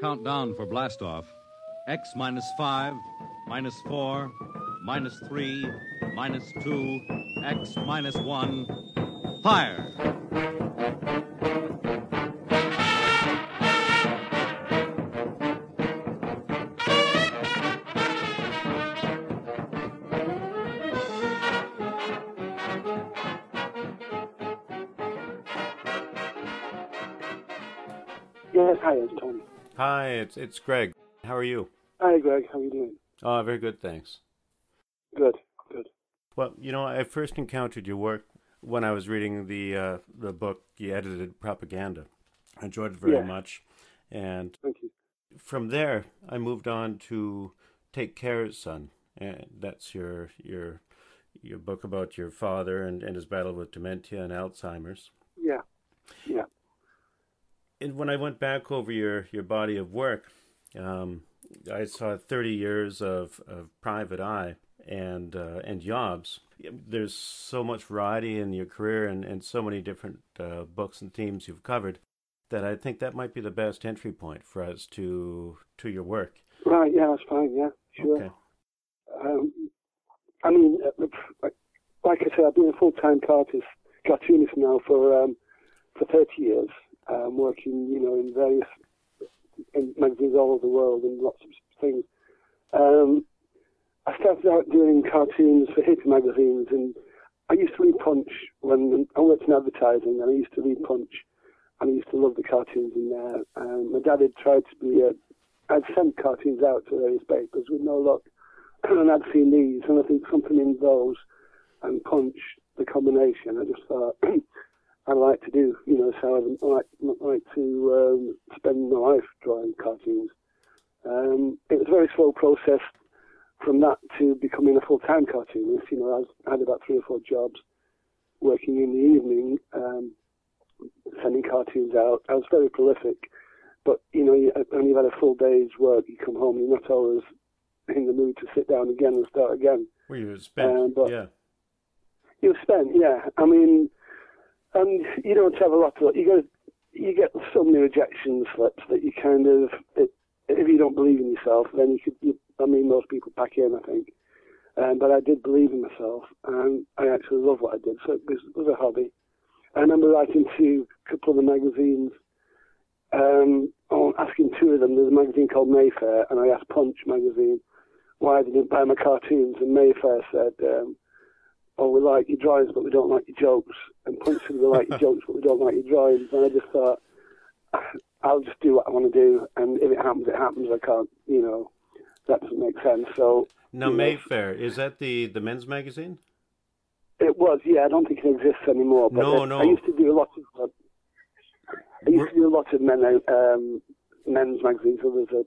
Countdown for blastoff. X minus 5, minus 4, minus 3, minus 2, X minus 1. Fire! Yes, hi. Hi, it's it's Greg. How are you? Hi, Greg. How are you doing? Oh, very good, thanks. Good, good. Well, you know, I first encountered your work when I was reading the uh, the book you edited, Propaganda. I enjoyed it very Yeah. much, and Thank you. from there I moved on to Take Care, Son, and that's your your your book about your father and, and his battle with dementia and Alzheimer's. Yeah, yeah, And when I went back over your, your body of work, um, I saw 30 years of, of private eye and uh, and jobs. There's so much variety in your career and, and so many different uh, books and themes you've covered that I think that might be the best entry point for us to to your work. right. Yeah, that's fine. Yeah, sure. Okay. Um, I mean, uh, like like I said, I've been a full-time cartoonist, cartoonist now for um, for 30 years, um, working, you know, in various in magazines all over the world and lots of things. Um, I started out doing cartoons for hippie magazines, and I used to read Punch when I worked in advertising, and I used to read Punch, and I used to love the cartoons in there. Um, my dad had tried to be a, I'd sent cartoons out to various papers with no luck, and I'd seen these, and I think something in those and Punch, the combination, I just thought I'd like to do, you know, so I'd like, like to um, spend my life drawing cartoons. Um, it was a very slow process from that to becoming a full-time cartoonist. You know, I, was, I had about three or four jobs working in the evening, um, sending cartoons out. I was very prolific, but you know, you, when you've had a full day's work, you come home, you're not always in the mood to sit down again and start again. Where you were spent, Um, but- yeah. You were spent, yeah. I mean, and you don't have a lot of. You get you get so many rejection slips that you kind of, it, if you don't believe in yourself, then you could. You, I mean, most people pack in, I think. Um, but I did believe in myself, and I actually love what I did. So it was, it was a hobby. I remember writing to a couple of the magazines, um, on asking two of them. There's a magazine called Mayfair, and I asked Punch magazine why they didn't buy my cartoons, and Mayfair said. Um, oh, we like your drawings, but we don't like your jokes. And Punch said, we like your jokes, but we don't like your drawings. And I just thought, I'll just do what I want to do, and if it happens, it happens. I can't, you know, that doesn't make sense. So Now, Yeah. Mayfair, is that the, the men's magazine? it was, yeah. I don't think it exists anymore. But No, I, no. I used to do a lot of, I used to do a lot of men, um, men's magazines. So there's a,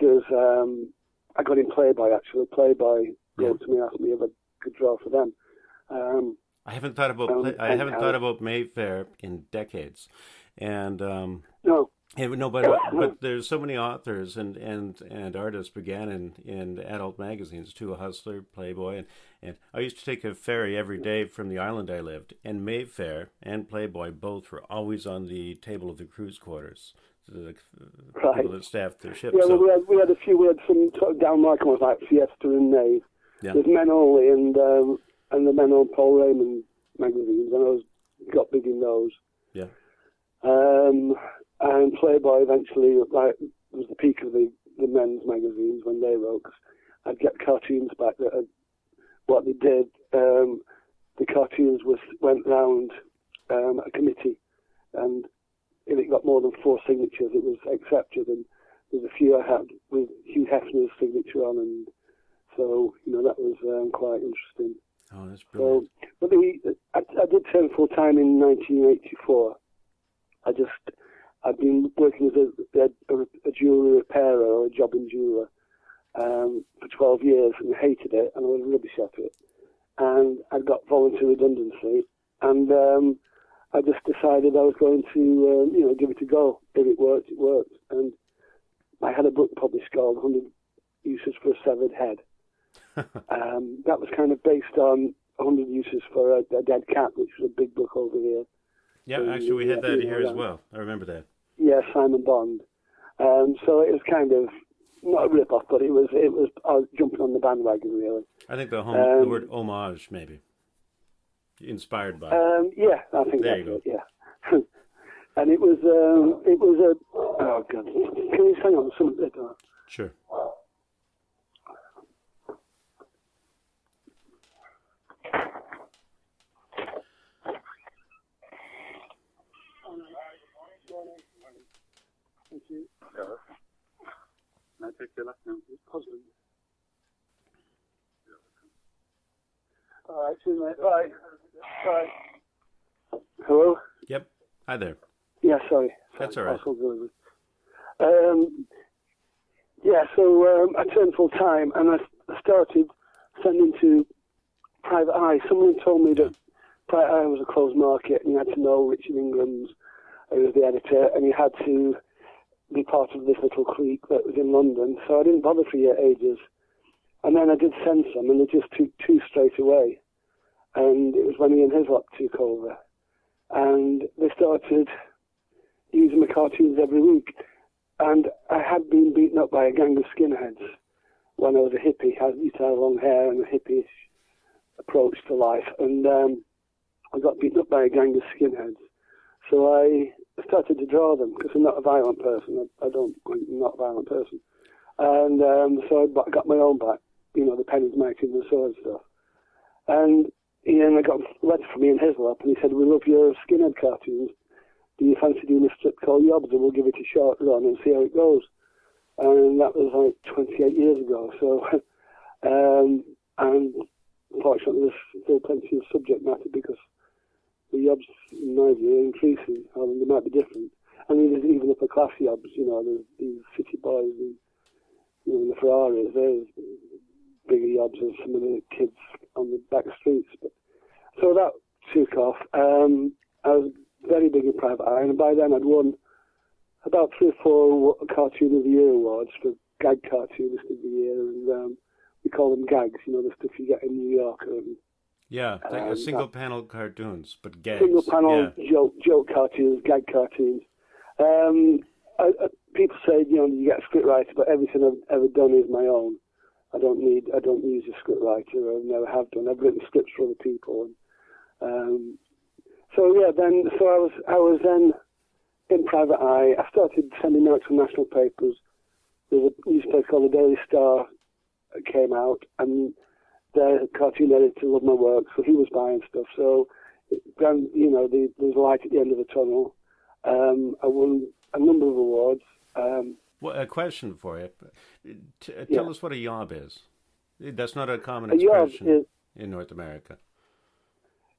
there's, um, I got in Playboy actually. Playboy wrote to me, asked me if I could draw for them. Um, I haven't thought about Um, I haven't thought about Mayfair in decades, and um, no, Yeah, but no, but but there's so many authors and, and, and artists began in, in adult magazines too. Hustler, Playboy, and, and I used to take a ferry every day from the island I lived. And Mayfair and Playboy both were always on the table of the cruise quarters, the Right. people that staffed their ship. Yeah, well, we had, we had a few, we had some down market ones like Fiesta and Knave. Yeah. There's Men Only and, um, and the Men on Paul Raymond magazines, and I was, got big in those. yeah, Um, and Playboy eventually, like, was the peak of the, the men's magazines when they wrote, 'cause I'd get cartoons back that had, what they did, um, the cartoons was, went round um, a committee, and if it got more than four signatures, it was accepted, and there's a few I had with Hugh Hefner's signature on, and so, you know, that was um, quite interesting. Oh, that's So, but we, I, I did turn full time in 1984. I just, I'd been working as a, a, a jewellery repairer or a jobbing jeweller um, for 12 years and hated it, and I was rubbish at it. And I got voluntary redundancy, and um, I just decided I was going to, um, you know, give it a go. If it worked, it worked. And I had a book published called 100 Uses for a Severed Head. um, that was kind of based on 100 Uses for a, a Dead Cat, which was a big book over here. yeah, so actually, we had that here as well. I remember that. Yeah, Simon Bond. Um, so it was kind of not a rip off, but it was it was I was jumping on the bandwagon really. I think the, hom- the Um, word homage maybe inspired by. Um, yeah, I think There that's you it. Yeah, and it was um, it was a oh god, can you hang on some? sure. Thank you. Can I take your last name, please? Husband. All right, you, mate. Bye. Bye. Hello. Yep. Hi there. Yeah, sorry. That's Sorry, all right. Um, yeah, so um, I turned full time and I I started sending to Private Eye. Someone told me that Private Eye was a closed market and you had to know Richard Ingrams, who was the editor, and you had to be part of this little clique that was in London. So I didn't bother for year ages. And then I did send some and they just took two straight away. And it was when he Ian Hislop took over. And they started using my cartoons every week. And I had been beaten up by a gang of skinheads when I was a hippie. I used to have long hair and a hippie approach to life. And um, I got beaten up by a gang of skinheads. So I started to draw them because I'm not a violent person. I, I don't, I'm not a violent person. And um, so I got my own back, you know, the pennies, and so and stuff. And Ian, I got a letter from Ian Hislop and he said, we love your skinhead cartoons do you fancy doing a strip called Yobs and we'll give it a short run and see how it goes. And that was like 28 years ago. So, um, and unfortunately there's still plenty of subject matter because the Yobs, in my view, are increasing. I mean, they might be different. I mean, there's even upper class Yobs, you know, there's these city boys and, you know, the Ferraris, there's bigger Yobs than some of the kids on the back streets. But So that took off. Um, I was very big in Private Eye, and by then I'd won about three or four Cartoon of the Year awards for Gag Cartoonist of the Year, and um, we call them gags, you know, the stuff you get in New York. And Yeah, like Um, single panel cartoons, but gags. single panel Yeah. joke, joke cartoons, gag cartoons. Um, I, I, people say, you know, you get a script writer, but everything I've ever done is my own. I don't need, I don't use a script writer. I never have done. I've written scripts for other people. And, um, so yeah, then so I was I was then in Private Eye. I started sending out to national papers. There's a newspaper called the Daily Star that came out, and the cartoon editor loved my work, so he was buying stuff. So, you know, the, there was a light at the end of the tunnel. Um, I won a number of awards. Um, Well, a question for you. T- uh, Yeah. Tell us what a yob is. That's not a common a expression is in North America.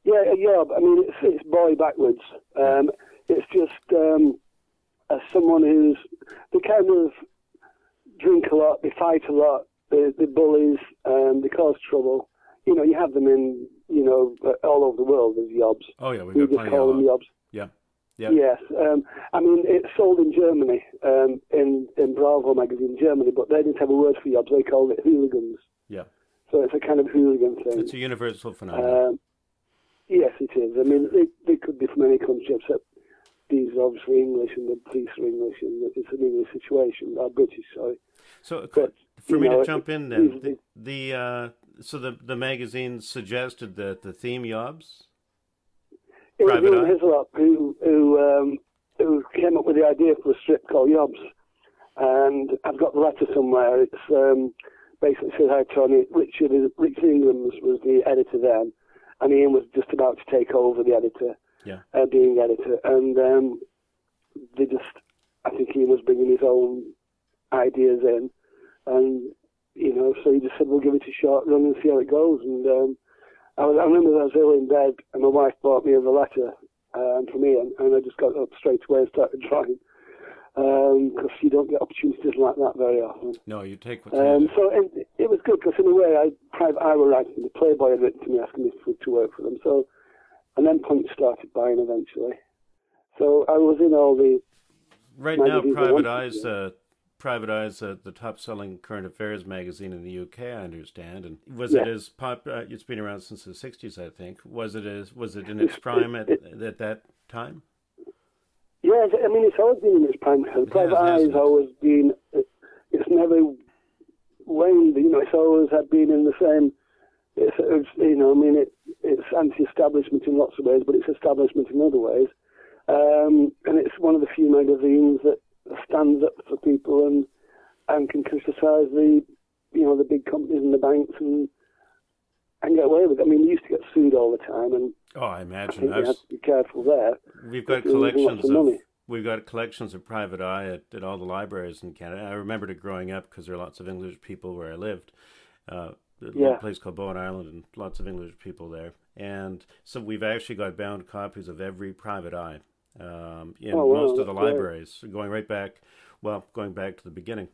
Yeah, a yob. I mean, it's, it's boy backwards. Um, it's just um, someone who's they kind of drink a lot, they fight a lot, they, they bullies, um, they cause trouble. You know, you have them in you know uh, all over the world. There's yobs. Oh yeah, we've We just call them. yobs. Yeah, yeah. Yes, um, I mean it's sold in Germany, um, in in Bravo magazine, Germany, but they didn't have a word for yobs. They called it hooligans. Yeah. So it's a kind of hooligan thing. It's a universal phenomenon. Um, yes, it is. I mean, they, they could be from any country except these are obviously English and the police are English and it's an English situation, or British, sorry. so, but, for me know, to jump in, then the, the uh, so the the magazine suggested that the theme yobs. It was Private Ian Hislop who, who, um, who came up with the idea for a strip called Yobs. And I've got the letter somewhere. It's um, basically says, Hi, Tony. Richard, Richard Ingrams was the editor then, and Ian was just about to take over the editor, Yeah. uh, being editor. And um, they just, I think Ian was bringing his own ideas in. And, you know, so he just said, we'll give it a short run and see how it goes. And um, I, was, I remember I was ill in bed, and my wife brought me a letter um, from Ian, and I just got up straight away and started drawing. Because you don't get opportunities like that very often. No, you take what's Um, so it, it was good because in a way, I private eye were writing. The Playboy had written to me asking me to, to work for them. So, and then Punch started buying eventually. So I was in all the Right now, Private Eyes, uh, Private Eyes, uh, the top-selling current affairs magazine in the UK, I understand. And was Yeah. it as pop? Uh, it's been around since the '60s, I think. Was it as was it in It's- its prime at, it- at that time? Yeah, Yes, I mean it's always been in its prime. The private has always been. It's never waned. You know, it's always had been in the same. It's, it's you know, I mean it. It's anti-establishment in lots of ways, but it's establishment in other ways. Um, and it's one of the few magazines that stands up for people and and can criticise the you know the big companies and the banks and and get away with it. I mean, they used to get sued all the time, and Oh, I imagine. I you have to be careful there. we've got They're losing lots collections of we've got collections of private eye at, at all the libraries in Canada. I remembered it growing up because there are lots of English people where I lived. Uh, Yeah. place called Bowen Island, and lots of English people there. And so we've actually got bound copies of every private eye um, in Oh, wow, most of the that's great. libraries, going right back, well, going back to the beginning.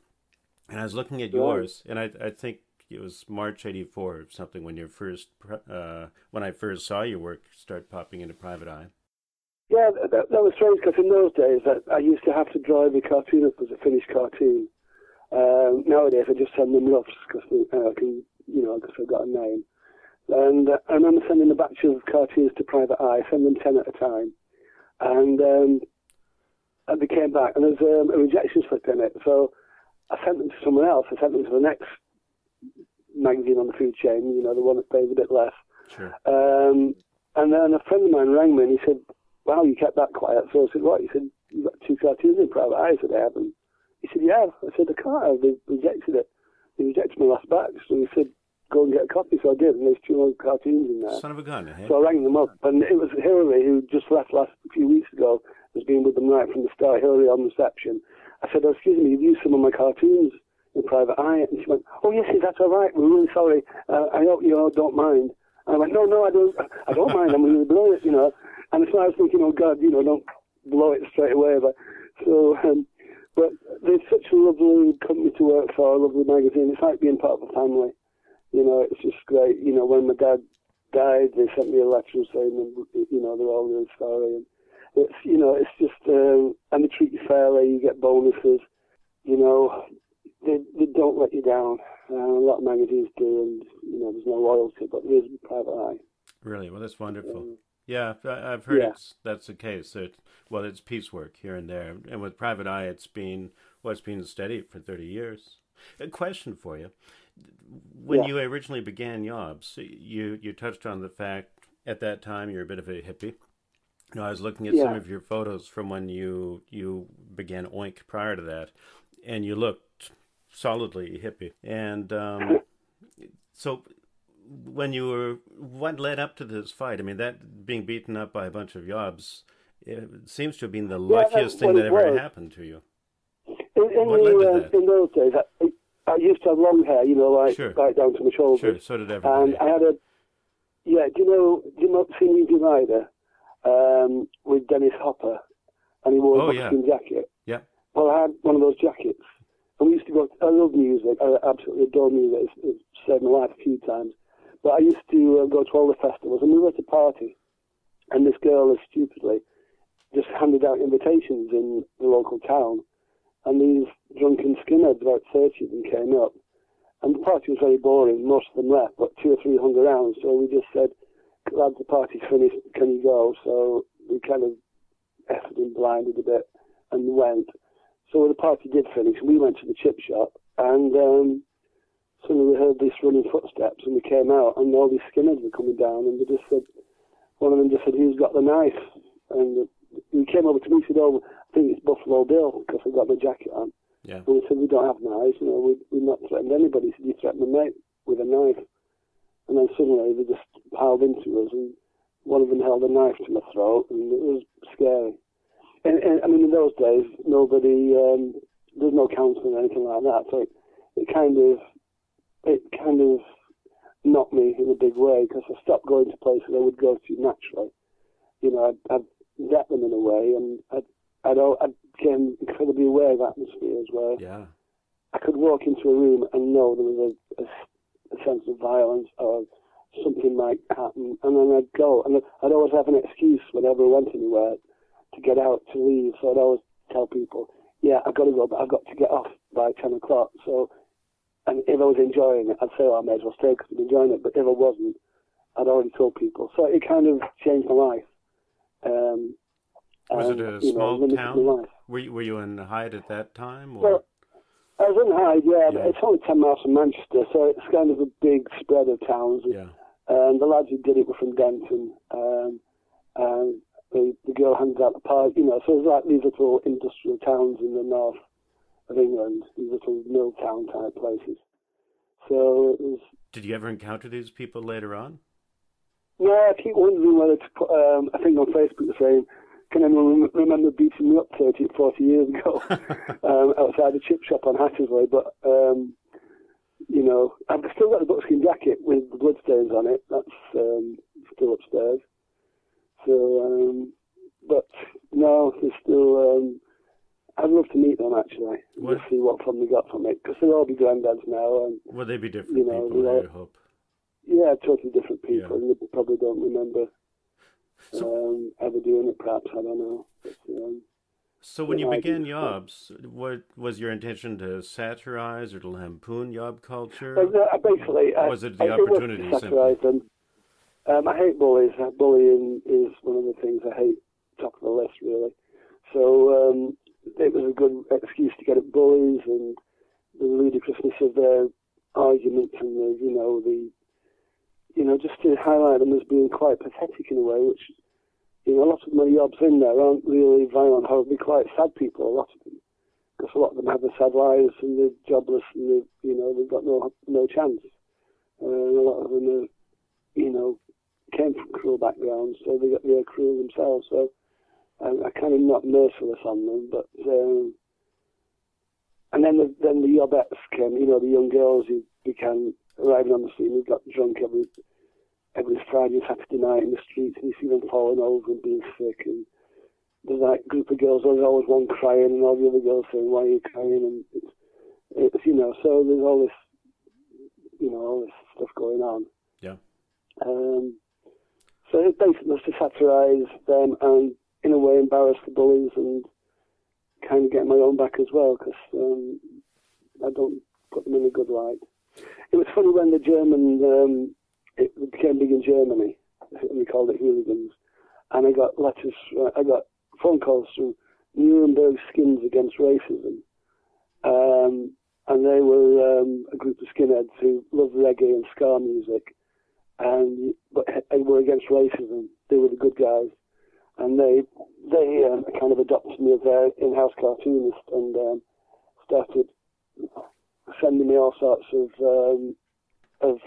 And I was looking at Right. yours, and I, I think it was March '84 or something when your first, uh, when I first saw your work start popping into Private Eye. Yeah, that, that, was strange because in those days that I used to have to draw every cartoon up as a finished cartoon. Um, nowadays I just send them roughs because uh, I can, you know, I've got a name. And uh, I remember sending a batch of cartoons to Private Eye, send them ten at a time, and um, and they came back and there's um, a rejection slip in it. So I sent them to someone else. I sent them to the next magazine on the food chain, you know, the one that pays a bit less. Sure. Um, and then a friend of mine rang me and he said, wow, you kept that quiet. So I said, what? He said, you've got two cartoons in private eyes that I haven't. He said, yeah. I said, I can't have. They rejected it. They rejected my last batch. So he said, go and get a copy. So I did, and there's two more cartoons in there. Son of a gun, eh? So I rang them up, and it was Hillary who just left last a few weeks ago. Has been with them right from the start. Hillary on reception. I said, oh, "Excuse me, you've used some of my cartoons in Private Eye," and she went, "Oh yes, that's all right. We're really sorry. Uh, I hope you all don't mind." And I went, "No, no, I don't. I don't mind. I'm really brilliant, you know." And so I was thinking, "Oh God, you know, don't blow it straight away." But so, um, but they're such a lovely company to work for, a lovely magazine. It's like being part of a family. You know, it's just great. You know, when my dad died, they sent me a letter saying, you know, they're all really sorry. And it's, you know, it's just, um, and they treat you fairly. You get bonuses. You know, they they don't let you down. Uh, a lot of magazines do, and you know, there's no loyalty, but there is private eye. Really? Well, that's wonderful. Um, Yeah, I've heard Yeah. it's that's the case. It, well, it's piecework here and there, and with Private Eye, it's been well, it's been steady for thirty years. A question for you: When Yeah. you originally began Yobs, you you touched on the fact at that time you're a bit of a hippie. You know, I was looking at some of your photos from when you you began Oink prior to that, and you looked solidly hippie. And um, so, when you were, what led up to this fight? I mean, that being beaten up by a bunch of yobs, it seems to have been the Yeah, luckiest thing that ever was. happened to you. In, in, What led to the, uh, that? in those days, I, I used to have long hair, you know, like Sure. right down to my shoulders. Sure, so did everybody. And I had a, yeah, do you know, do you know Easy Rider um, with Dennis Hopper? And he wore Oh, a yeah. buckskin jacket. Yeah. Well, I had one of those jackets. And we used to go, I love music. I absolutely adore music. It's, it's saved my life a few times. But I used to uh, go to all the festivals and we were at a party. And this girl stupidly just handed out invitations in the local town. And these drunken skinheads, about 30 of them, came up. And the party was very boring. Most of them left, but two or three hung around. So we just said, lads, the party's finished. Can you go? So we kind of effed and blinded a bit and went. So when the party did finish. We went to the chip shop and um, suddenly we heard these running footsteps and we came out and all these skinheads were coming down and they just said, one of them just said, who's got the knife? And he came over to me and said, oh, I think it's Buffalo Bill because I've got my jacket on. yeah. And we said, we don't have knives, you know, we, we've not threatened anybody. He said, you threatened my mate with a knife. And then suddenly they just piled into us and one of them held a knife to my throat and it was scary. And, and I mean, in those days, nobody, um, there's no counselling or anything like that. So it, it kind of, it kind of knocked me in a big way because I stopped going to places I would go to naturally. You know, I'd, I'd them in a way and I'd, I'd, al- I became incredibly aware of atmospheres where Yeah. I could walk into a room and know there was a, a, a sense of violence or something might happen, and then I'd go. And I'd always have an excuse whenever I went anywhere to get out, to leave. So I'd always tell people, yeah, I've got to go, but I've got to get off by 10 o'clock. So, and if I was enjoying it, I'd say, oh, I may as well stay because I'm enjoying it. But if I wasn't, I'd already told people. So it kind of changed my life. Um, Was and, it a you know, small town? life. Were you, were you in Hyde at that time? Or? Well, I was in Hyde, yeah, but it's only 10 miles from Manchester, so it's kind of a big spread of towns. yeah. And the lads who did it were from Denton. Um, and the, the girl handed out the pie, you know, so there's like these little industrial towns in the north of England, these little mill town type places. So it was, Did you ever encounter these people later on? No, I keep wondering whether to put um, a thing on Facebook saying, can anyone remember beating me up 30 40 years ago um, outside a chip shop on Hattersley? But, um, you know, I've still got the buckskin jacket with the bloodstains on it. That's um, still upstairs. So, um, but no, there's still. Um, I'd love to meet them actually. What- Just see what fun they got from it because they'll all be granddads now, and Will they be different You know, people? I hope. Yeah, totally different people. Yeah. They probably don't remember So- um, ever doing it. Perhaps I don't know. But, um, So when you began. Yobs, what was your intention to satirize or to lampoon Yob culture? No, basically, I, Was it the I, opportunity It was to satirise them. Um, I hate bullies. Uh, Bullying is one of the things I hate. Top of the list, really. So um, it was a good excuse to get at bullies and the ludicrousness of their arguments and the, you know, the, you know, just to highlight them as being quite pathetic in a way, which, you know, a lot of my jobs in there aren't really violent, horribly quite sad people, a lot of them. Because a lot of them have the sad lives and they're jobless and they, you know, they've got no no chance. Uh, and a lot of them are, you know, came from cruel backgrounds, so they got they're cruel themselves. So um, I kind of not merciless on them, but um, and then the then the yobettes came, you know, the young girls who began arriving on the scene who got drunk every every Friday and Saturday night in the streets, and you see them falling over and being sick, and there's that group of girls, there's always one crying, and all the other girls saying, "Why are you crying?" And it's, it's you know, so there's all this, you know, all this stuff going on. Yeah. Um, so basically was to satirise them and, in a way, embarrass the bullies and kind of get my own back as well because um, I don't put them in a good light. It was funny when the German, um, it became big in Germany, we called it hooligans, and I got letters, uh, I got phone calls from Nuremberg Skins Against Racism. Um, and they were um, a group of skinheads who loved reggae and ska music, and but they were against racism. They were the good guys, and they they um, kind of adopted me as their in-house cartoonist and um, started sending me all sorts of um, of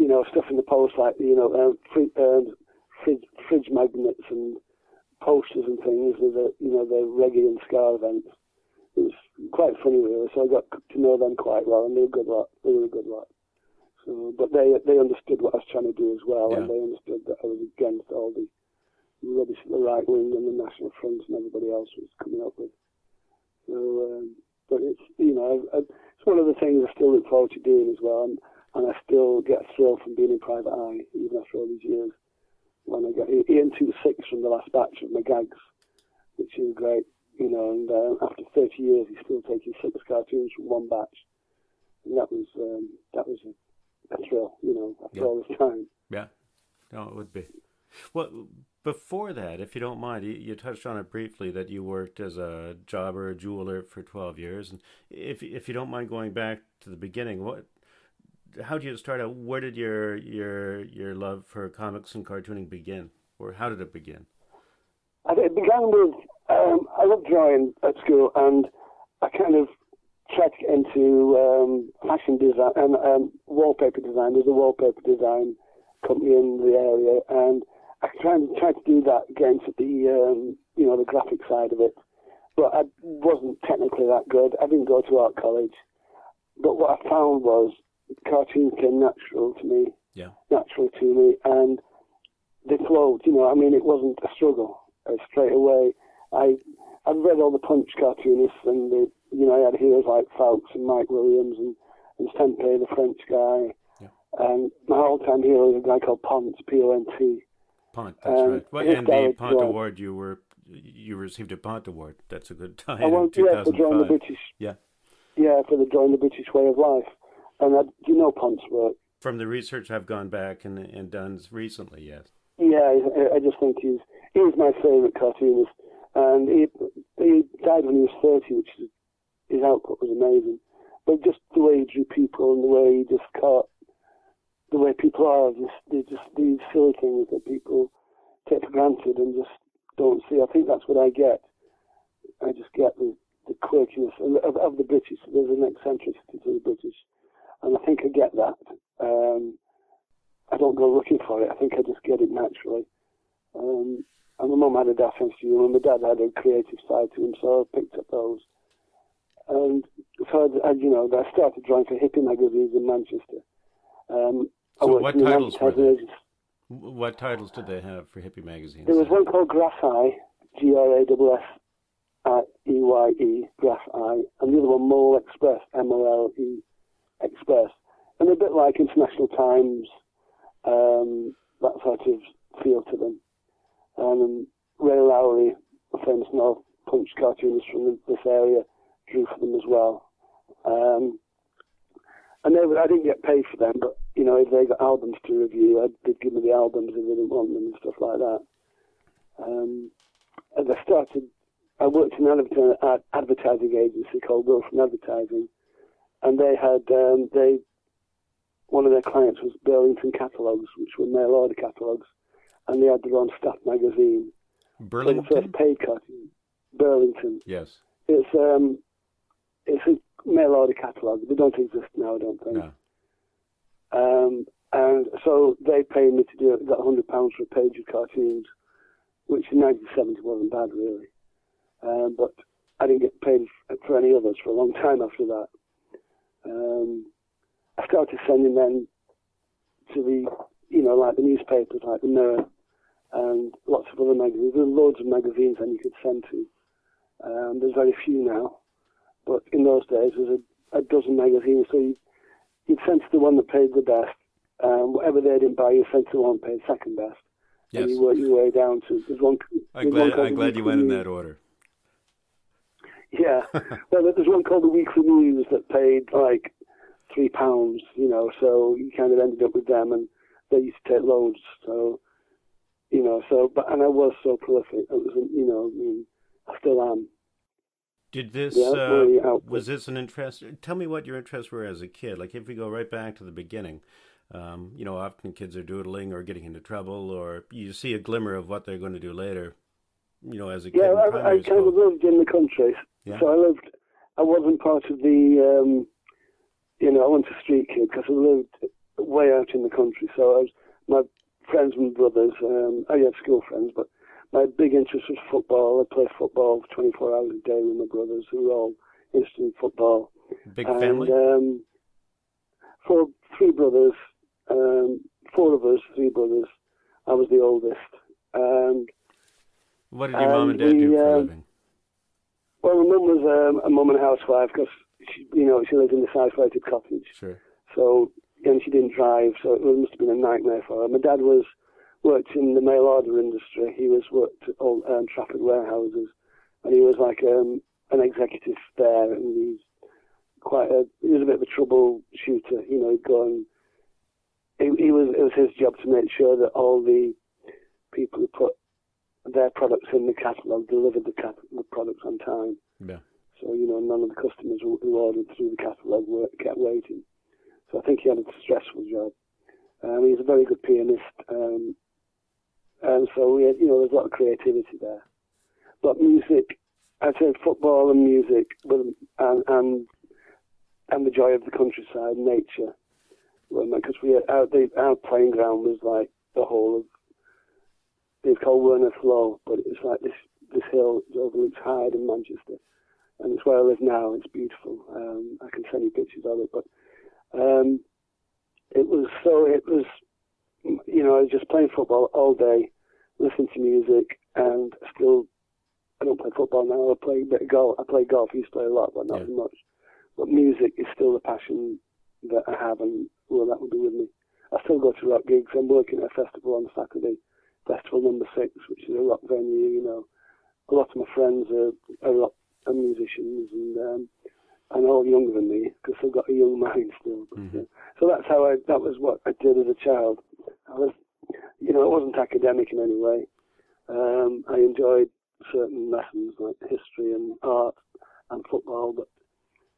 you know stuff in the post like you know um, free, um, fridge, fridge magnets and posters and things with the you know the reggae and ska events. It was quite funny really. So I got to know them quite well, and they were a good lot. They were a good lot. So, but they they understood what I was trying to do as well, and they understood that I was against all the rubbish that the right wing and the National Front and everybody else was coming up with. So, um, but it's you know I, I, it's one of the things I still look forward to doing as well, and, and I still get a thrill from being in Private Eye even after all these years. When I got Ian two six from the last batch of my gags, which is great, you know, and uh, after 30 years he's still taking six cartoons from one batch, and that was um, that was a, a thrill, you know, after Yeah. all this time. Yeah, no, it would be. Well, before that, if you don't mind, you, you touched on it briefly that you worked as a jobber, a jeweler for twelve years, and if if you don't mind going back to the beginning, what, how did you start out? Where did your your your love for comics and cartooning begin, or how did it begin? I, it began with um, I loved drawing at school, and I kind of get into um, fashion design and um, wallpaper design. There's a wallpaper design company in the area, and I tried tried to do that, into the um, you know the graphic side of it, but I wasn't technically that good. I didn't go to art college, but what I found was cartoons came natural to me, Yeah. natural to me, and they flowed. You know, I mean, it wasn't a struggle uh, straight away. I I've read all the Punch cartoonists, and the, you know, I had heroes like Fawkes and Mike Williams and and Sempé, the French guy. Yeah. And my all-time hero is a guy called Pont, P-O-N-T. Pont, that's Um, right. Well, and the Pont. Award, you were you received a Pont Award. That's a good time I two yeah, for drawing the. British. Yeah. Yeah, for the drawing the British way of life. And I, do you know Pont's work? From the research I've gone back and and done recently, yes. Yeah, I, I just think he's he's my favourite cartoonist. and he he died when he was thirty, which is, his output was amazing. But just the way he drew people and the way he just caught the way people are, just they just these silly things that people take for granted and just don't see. I think that's what I get. I just get the, the quirkiness of, of the British. There's an eccentricity to the British, and I think I get that. Um, I don't go looking for it. I think I just get it naturally. Um, and my mum had a of humour, and my dad had a creative side to him, so I picked up those. And so, I, you know, I started drawing for hippie magazines in Manchester. Um, So what titles were they? What titles did they have for hippie magazines? There was one called Grass Eye, G R A S S E Y E, Grass Eye, and the other one Mole Express, M O L E Express. And a bit like International Times, um, that sort of feel to them. And Ray Lowry, a famous North Punch cartoonist from this area, drew for them as well. Um, and they, I didn't get paid for them, but you know, if they got albums to review, I'd, they'd give me the albums if they didn't want them and stuff like that. Um, and I started, I worked in an advertising agency called Wilson Advertising, and they had, um, they, one of their clients was Burlington Catalogues, which were mail order catalogues, and they had their own staff magazine. So the Burlington? first paid cartoon, Burlington. Yes. It's um, it's a mail order catalogue. They don't exist now, I don't think. No. Um, and so they paid me to do it. Got hundred pounds for a page of cartoons, which in 1970 wasn't bad really. Um, but I didn't get paid for any others for a long time after that. Um, I started sending them to the, you know, like the newspapers, like the Mirror, and lots of other magazines. There's loads of magazines then you could send to. Um, there's very few now, but in those days there was a, a dozen magazines, so you, you'd send to the one that paid the best. Um, whatever they didn't buy, you sent to the one that paid second best. Yes. And you work your way down to there's one. I'm there's one glad, I'm glad you went in that order. Yeah. well, there's one called the Weekly News that paid like three pounds, you know, so you kind of ended up with them and they used to take loads. So, you know, so, but, and I was so prolific. It was, you know, I mean, I still am. Did this Yeah, uh, was this an interest? Tell me what your interests were as a kid. Like if we go right back to the beginning, um, you know, often kids are doodling or getting into trouble, or you see a glimmer of what they're going to do later. You know, as a kid Yeah, in I, I kind of lived in the country. Yeah. So I lived, I wasn't part of the, um, you know, I went to street kid because I lived way out in the country. So I was, my friends and brothers, um, I had school friends, but my big interest was football. I played football 24 hours a day with my brothers who were all interested in football. Big and, family. Um, four, three brothers, um, four of us, three brothers. I was the oldest. And what did your mom and and dad do for a um, living? Well, my mum was um, a mum and housewife because, you know, she lived in this isolated cottage. Sure. So, and she didn't drive, so it must have been a nightmare for her. My dad was worked in the mail order industry. He was worked at all um, Trafford warehouses, and he was like um, an executive there, and he's quite a he was a bit of a troubleshooter. You know, he'd go and he, he was it was his job to make sure that all the people who put their products in the catalogue delivered the, cat- the products on time. Yeah. So, you know, none of the customers who ordered through the catalogue were, kept waiting. So I think he had a stressful job. Um, he's a very good pianist. Um, and so, we had, you know, there's a lot of creativity there. But music, I'd say football and music and, and, and the joy of the countryside, nature. Because we had, our, the, our playing ground was like the whole of, it's called Werneth Low, but it's like this, this hill overlooks Hyde and Manchester and it's where I live now. It's beautiful. Um, I can send you pictures of it, but um, it was so. It was, you know, I was just playing football all day, listening to music, and still. I don't play football now. I play a bit of golf. I play golf. I used to play a lot, but not Yeah. as much. But music is still the passion that I have, and well, that will be with me. I still go to rock gigs. I'm working at a festival on Saturday, Festival Number Six, which is a rock venue. You know, a lot of my friends are, are rock are musicians and um, and all younger than me because I've got a young mind still. But, Mhm. uh, so that's how I. That was what I did as a child. I was, you know, it wasn't academic in any way. Um, I enjoyed certain lessons like history and art and football, but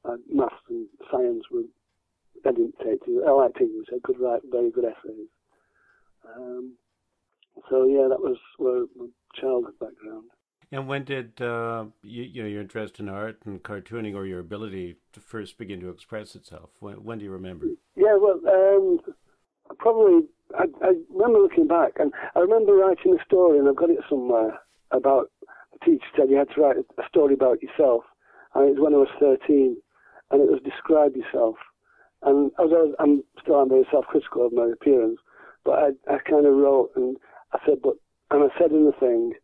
uh, maths and science were I didn't take to. I liked English. I could write very good essays. Um, so yeah, that was my childhood background. And when did uh, you, you know your interest in art and cartooning, or your ability to first begin to express itself? When, when do you remember? Yeah, well, um, probably I, I remember looking back, and I remember writing a story, and I've got it somewhere about the teacher said you had to write a story about yourself, and it was when I was 13, and it was describe yourself. And as I was, I'm still I'm very self-critical of my appearance, but I, I kind of wrote and I said, but and I said in the thing,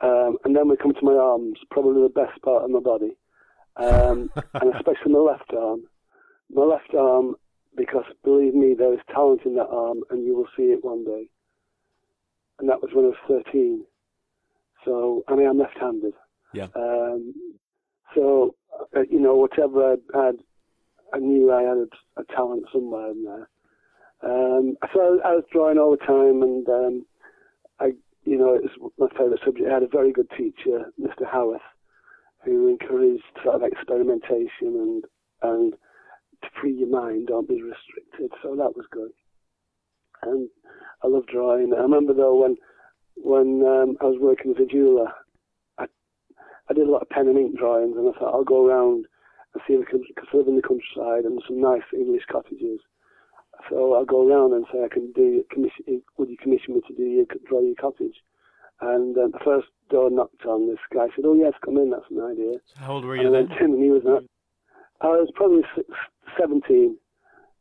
um, and then we come to my arms, probably the best part of my body, um, and especially my left arm. My left arm, because believe me, there is talent in that arm, and you will see it one day. And that was when I was 13. So, I mean, I'm left-handed. Yeah. Um, so, uh, you know, whatever I had, I knew I had a, a talent somewhere in there. Um, so I was drawing all the time, and um, you know, it was my favourite subject. I had a very good teacher, Mr. Howarth, who encouraged sort of experimentation and and to free your mind, don't be restricted. So that was good. And I love drawing. I remember though when when um, I was working as a jeweler, I I did a lot of pen and ink drawings, and I thought I'll go around and see if I can, because I live in the countryside and some nice English cottages. So I'll go around and say I can do commission. Would you commission me to do your draw your cottage? And uh, the first door knocked on. This guy said, "Oh yes, come in. That's an idea." So how old were you I then? in, and he was not. I was probably seventeen.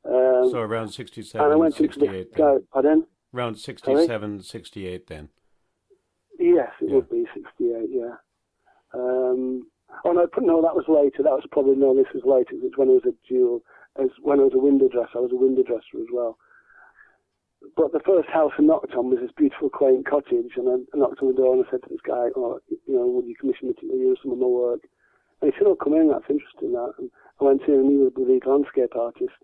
Um, So around 67, and I 67, went into the 68 guy. then. Pardon? Around 67, 68 then. Yes, it Yeah. would be sixty-eight. Yeah. Um, oh no, no, that was later. That was probably no. This was later. It's when I was a jewel. As when I was a window dresser, I was a window dresser as well. But the first house I knocked on was this beautiful, quaint cottage, and I knocked on the door and I said to this guy, "Oh, you know, would you commission me to do some of my work?" And he said, "Oh, come in. That's interesting." That. And I went in, and he was a bloody landscape artist,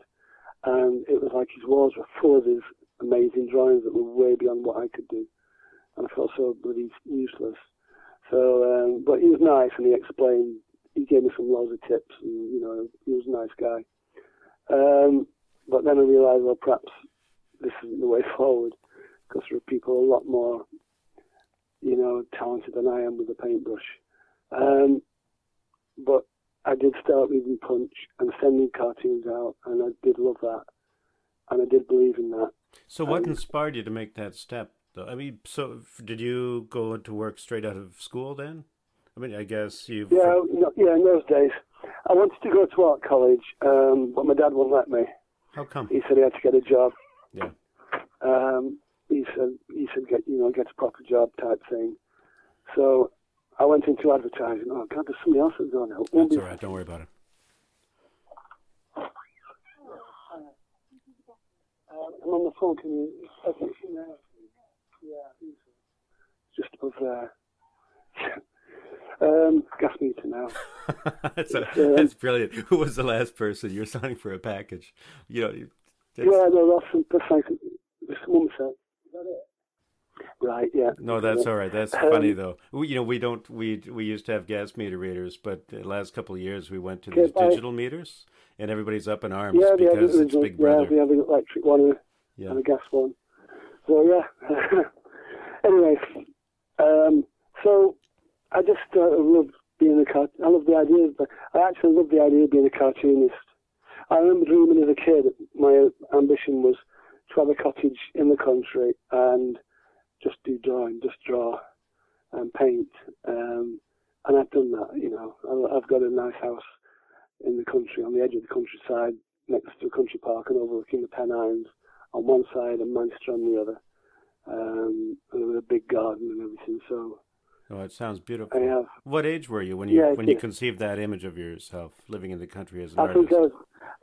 and it was like his walls were full of his amazing drawings that were way beyond what I could do, and I felt so bloody useless. So, um, but he was nice, and he explained. He gave me some loads of tips, and you know, he was a nice guy. Um, but then I realised, well, perhaps this isn't the way forward, because there are people a lot more, you know, talented than I am with a paintbrush. Um, but I did start reading Punch and sending cartoons out, and I did love that, and I did believe in that. So what Um, inspired you to make that step? Though? I mean, so did you go into work straight out of school then? I mean, I guess you. Yeah, no, yeah. In those days, I wanted to go to art college, um, but my dad wouldn't let me. How come? He said he had to get a job. Yeah. Um, he said he said get you know get a proper job type thing. So I went into advertising. Oh God, there's somebody else that's going out. That's all right. Don't worry about it. Um, I'm on the phone. Can you? I think she now. Yeah. Just above there. Um, gas meter now. that's, a, that's brilliant. Who was the last person you're signing for a package? You know, you- that's, Yeah, no, that's that's like one sec. Is that it? Right. Yeah. no, that's all right. That's Um, funny though. We, you know, we don't. We we used to have gas meter readers, but the last couple of years we went to these digital meters, and everybody's up in arms Yeah, because it's Big yeah, we have an electric one Yeah. and a gas one. So yeah. anyway, um, so I just uh, love being a cart. I love the idea. Of, I actually love the idea of being a cartoonist. I remember dreaming as a kid. That my ambition was to have a cottage in the country and just do drawing, just draw and paint. Um, and I've done that. You know, I've got a nice house in the country, on the edge of the countryside, next to a country park and overlooking the Pennines on one side and Manchester on the other. Um, a big garden and everything. So Oh, it sounds I beautiful. have. What age were you when you Yeah, when you conceived that image of yourself living in the country as an I artist? think I, was,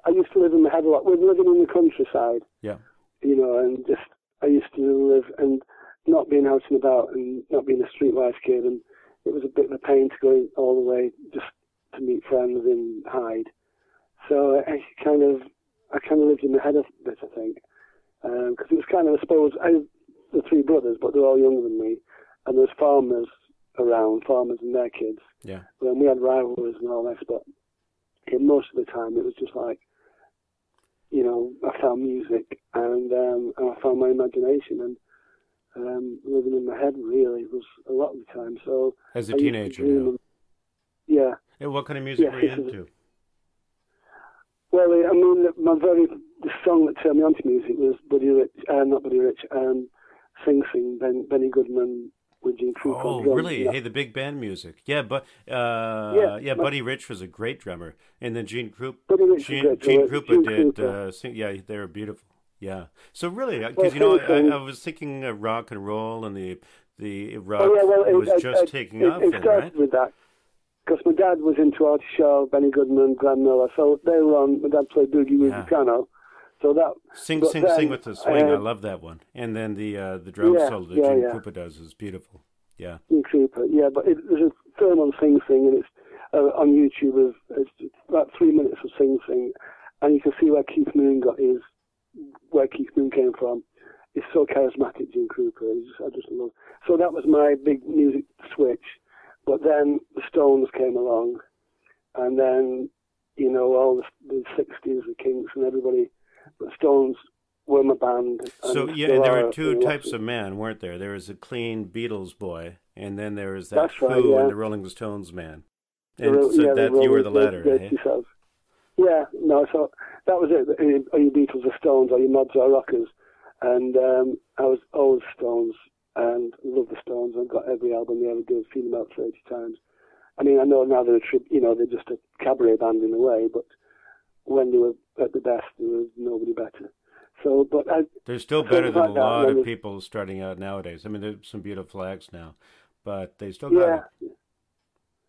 I used to live in my head a lot. We're living in the countryside, Yeah. you know, and just I used to live and not being out and about and not being a streetwise kid, and it was a bit of a pain to go all the way just to meet friends in Hyde. So I kind of, I kind of lived in my head a bit, I think, um, because it was kind of, I suppose, I the three brothers, but they're all younger than me, and there's farmers around, farmers and their kids. Yeah. When we had rivalries and all this, but yeah, most of the time it was just like, you know, I found music and um, and I found my imagination and um, living in my head really was a lot of the time. So As a I teenager and- yeah. And what kind of music Yeah, were you into? Well, I mean, my very the song that turned me onto music was Buddy Rich, uh, not Buddy Rich, um, Sing Sing, ben, Benny Goodman with Gene Krupa. Oh, really? Yeah. Hey, the big band music. Yeah, but uh, Yeah, yeah, my- Buddy Rich was a great drummer, and then Gene Krupa. Buddy Rich Gene, Gene drummer. Krupa did. Krupa. Uh, sing, yeah, they were beautiful. Yeah. So really, because Well, you know, I, I was thinking of rock and roll, and the the rock Oh yeah, well, it was it- just it- taking it, off, It then, started right? with that because my dad was into Artie Shaw, Benny Goodman, Graham Miller, so they were on. My dad played boogie with Yeah. the piano, so that Sing, sing, then, sing with the swing. I love that one. And then the uh, the drum Yeah, solo that yeah, Gene yeah. Krupa does is beautiful. Yeah. Gene Krupa, yeah. But it, there's a film on Sing Sing, and it's uh, on YouTube. Of it's about three minutes of Sing Sing, and you can see where Keith Moon got his, where Keith Moon came from. He's so charismatic, Gene Krupa. He's just, I just love. So that was my big music switch. But then the Stones came along, and then you know all the, the '60s, the Kinks, and everybody. The Stones were my band. and So yeah, there are were two types of- men, weren't there? There was a clean Beatles boy, and then there was that That's Who right, yeah. and the Rolling Stones man. And Ro- so yeah, that the you were the latter, eh? Yeah, no, so that was it. Are you Beatles or Stones? Are you mods or rockers? And um, I was always Stones and love the Stones. I've got every album they ever did, seen them out 30 times. I mean, I know now they're a trip, you know, they're just a cabaret band in a way, but when they were at the best, there was nobody better. So, but I, They're still better than a lot of people starting out nowadays. I mean, there's some beautiful acts now, but they still got yeah, it.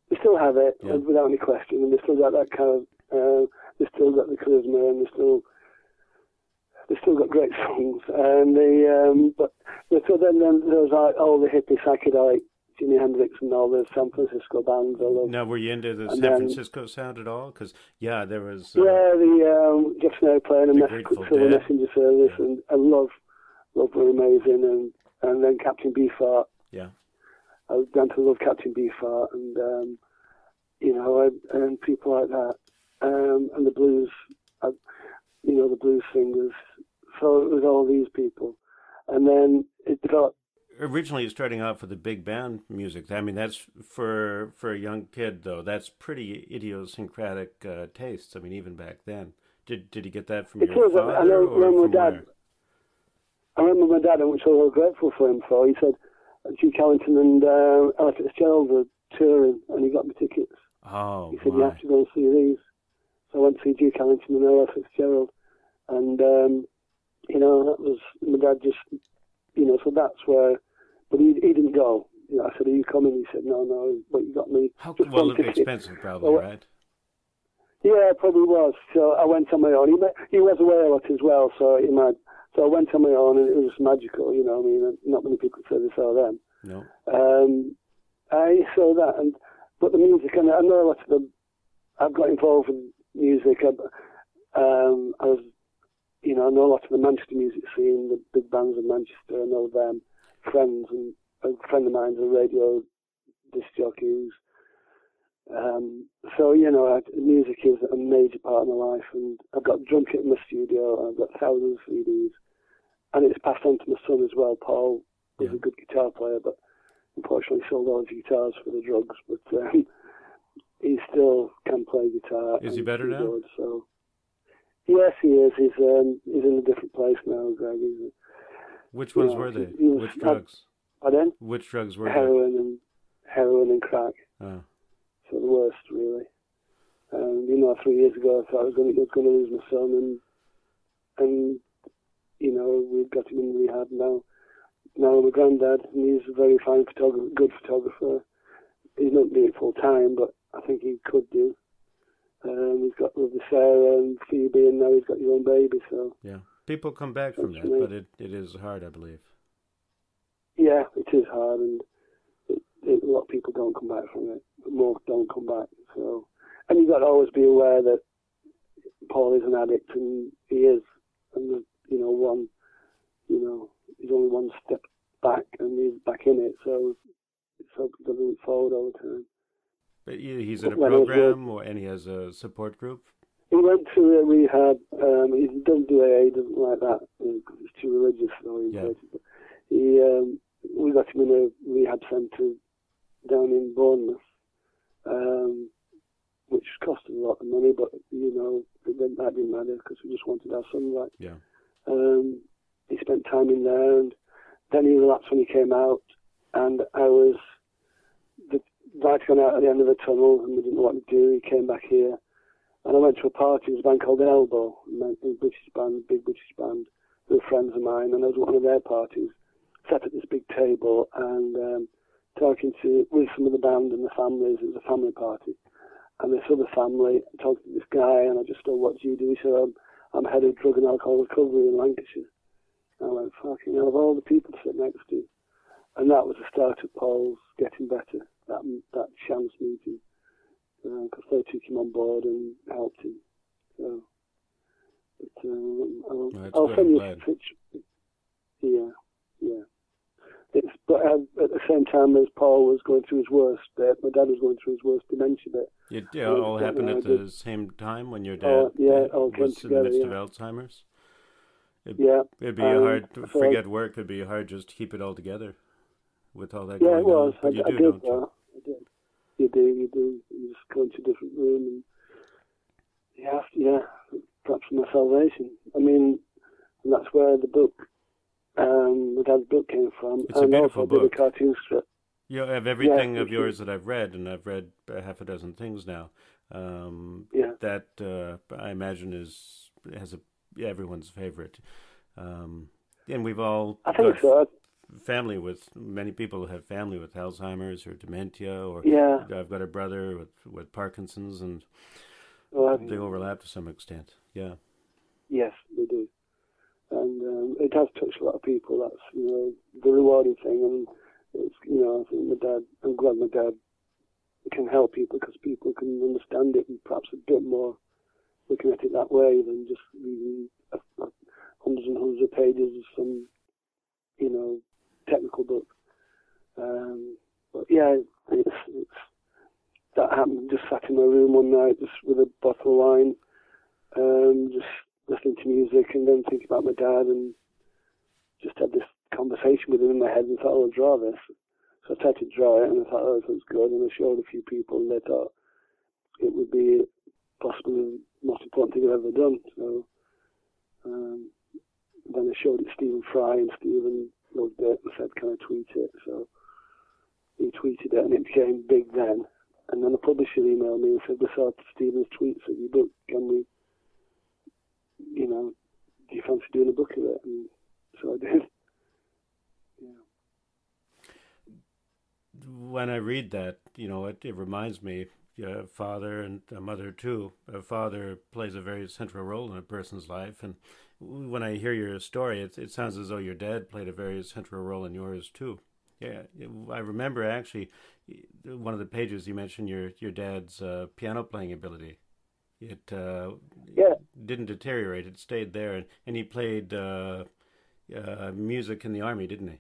they still have it Yeah. without any question, and they still got that kind of, uh, they still got the charisma, and they still, they still got great songs, and they, um, but but so then then there was like all the hippie psychedelic, Jimi Hendrix and all the San Francisco bands. All those. Now, were you into the And San then- Francisco sound at all? Because yeah, there was. Uh, Yeah, the um, Jefferson Airplane and The Mess Grateful Quicksilver Dead. Messenger Service, Yeah. and I love, love were amazing, and and then Captain Beefheart. Yeah. I was down to love Captain Beefheart, and um, you know, I, and people like that, um, and the blues, I, you know, the blues singers. So it was all these people, and then it developed. Originally starting out with the big band music. I mean, that's for for a young kid though. That's pretty idiosyncratic uh, tastes. I mean, even back then. Did did you get that from It your father I know or when my from dad- where? I remember my dad, which I was grateful for him for. He said, Duke Ellington and uh, Ella Fitzgerald are touring, and he got me tickets. Oh, He said, you have to go and see these. So I went to see Duke Ellington and Ella Fitzgerald. And, um, you know, that was, my dad just, you know, so that's where, but he, he didn't go. You know, I said, are you coming? He said, no, no, but you got me. How just well expensive, probably, Well, right? Yeah, probably was. So I went on my own. He, he was away a lot as well, so he might. So I went on my own, and it was magical. You know, I mean, not many people say they saw them. No. Um, I saw that, and but the music, and I know a lot of them. I've got involved in music. I, um, I was, you know, I know a lot of the Manchester music scene, the big bands of Manchester. I know them, friends, and a friend of mine's a radio disc jockey. Um, so you know, I, music is a major part of my life, and I've got drum kit in my studio. I've got thousands of CDs, and it's passed on to my son as well. Paul was Yeah. a good guitar player, but unfortunately sold all his guitars for the drugs. But um, he still can play guitar. Is he better now? So yes, he is. He's um, he's in a different place now, Greg. He's, Which ones Yeah, were they? he was- Which drugs? pardon? Which drugs were they? Heroin and heroin and crack. Oh. So the worst, really. And you know, three years ago, I thought I was going to, was going to lose my son, and and you know, we've got him in rehab now. Now I'm a granddad, and he's a very fine photographer, good photographer. He's not doing it full time, but I think he could do. Um, he's got lovely Sarah and Phoebe, and now he's got his own baby. So Yeah. People come back from that, but it, it is hard, I believe. yeah, it is hard, and it, it, a lot of people don't come back from it. But more don't come back. So, and you've got to always be aware that Paul is an addict, and he is, and the, you know, one, you know, he's only one step back, and he's back in it. So, he doesn't forward all the time. But he's in a When I was program, or and he has a support group. He went to a rehab. Um, he doesn't do AA. He doesn't like that because he's too religious oriented. But he, um, we got him in a rehab centre down in Bournemouth, um, which cost us a lot of money. But you know, it didn't, that didn't matter because we just wanted our son back. Yeah. Um, he spent time in there, and then he relapsed when he came out. And I was the light gone out at the end of the tunnel, and we didn't know what to do. He came back here, and I went to a party. It was a band called Elbow, a British band, big British band. They were friends of mine, and I was at one of their parties. Sat at this big table and um, talking to with some of the band and the families. It was a family party, and this other family talking to this guy, and I just said, "What do you do?" He said, "I'm, I'm head of drug and alcohol recovery in Lancashire." And I went, "Fucking hell!" Of all the people to sit next to, and that was the start of Paul's getting better. That that chance meeting because they took him on board and helped him. So, but, um, I'll, that's I'll send you a picture. Yeah, yeah. It's but uh, at the same time as Paul was going through his worst bit, my dad was going through his worst dementia bit. It yeah, Oh, all happened at the same time when your dad Oh, yeah, uh, all came was in the midst yeah. of Alzheimer's. Yeah, It'd be Um, hard to so- forget work. It'd be hard just to keep it all together with all that yeah, going it was. on. But I, you I do, did don't you? I did. You do, you do. You just go into a different room and you have to, yeah, perhaps my salvation. I mean, and that's where the book, um, my dad's book came from. It's a beautiful also I did book. a cartoon strip. You have everything of yours that I've read, and I've read a half a dozen things now. Um, Yeah. That uh, I imagine is has a yeah, everyone's favorite. Um, and we've all I think so. Family with many people have family with Alzheimer's or dementia, or Yeah. I've got a brother with with Parkinson's, and Well, they overlap to some extent. Yeah. Yes, they do. And um, it has touched a lot of people. That's, you know, the rewarding thing. And it's, you know, I think my dad, I'm glad my dad can help people because people can understand it and perhaps a bit more looking at it that way than just reading hundreds and hundreds of pages of some, you know, technical book. Um, but yeah, it's, it's, that happened. Just sat in my room one night just with a bottle of wine um, just listening to music and then thinking about my dad and just had this conversation with him in my head and thought, oh, I'll draw this. So I tried to draw it and I thought, oh, this looks good. And I showed a few people and they thought it would be possibly the most important thing I've ever done. So um, then I showed it to Stephen Fry and Stephen loved and said, can I tweet it? So he tweeted it and it became big then. And then the publisher emailed me and said, we saw Stephen's tweets of your book. Can we you know, do you fancy doing a book of it? And so I did. Yeah. When I read that, you know, it, it reminds me, uh, father and a mother too. A father plays a very central role in a person's life, and when I hear your story, it, it sounds as though your dad played a very central role in yours too. Yeah, I remember actually one of the pages you mentioned your your dad's uh, piano playing ability. It uh, Yeah. didn't deteriorate; it stayed there, and, and he played uh, uh, music in the army, didn't he?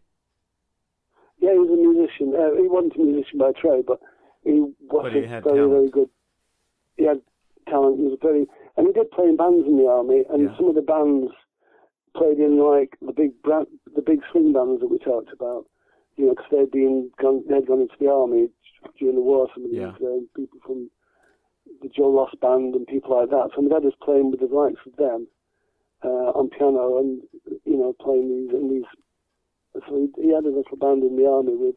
Yeah, he was a musician. Uh, he wasn't a musician by trade, but he was But he had very, talent. very good. He had talent. He was very, and he did play in bands in the army. And Yeah. some of the bands played in like the big bra- the big swing bands that we talked about. You know, because they'd been gone, they'd gone into the army during the war. Some of these Yeah. uh, people from the Joe Loss band and people like that. So my dad was playing with the likes of them uh, on piano, and you know, playing these in these. So he, he had a little band in the army with.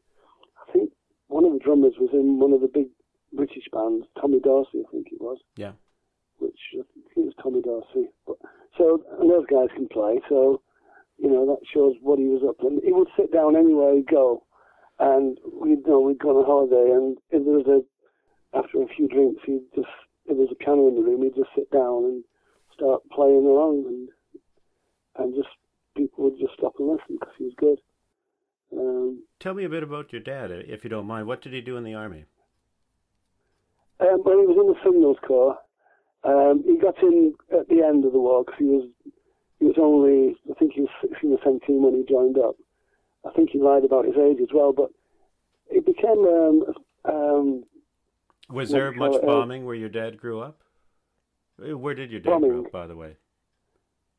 I think one of the drummers was in one of the big British bands, Tommy Dorsey, I think it was. Yeah. Which I think was Tommy Darcy. But so and those guys can play. So you know that shows what he was up to. And he would sit down anywhere he'd go, and we'd you know we'd go on a holiday, and if there was a after a few drinks, he'd just if there was a piano in the room, he'd just sit down and start playing along, and and just people would just stop and listen because he was good. Um, Tell me a bit about your dad, if you don't mind. What did he do in the army? Um, when he was in the Signals Corps, um, he got in at the end of the war because he was he was only I think he was 16 or 17 when he joined up. I think he lied about his age as well, but it became um, um, Was there much it, uh, bombing where your dad grew up? Uh, Where did your dad Bombing. grow up, by the way?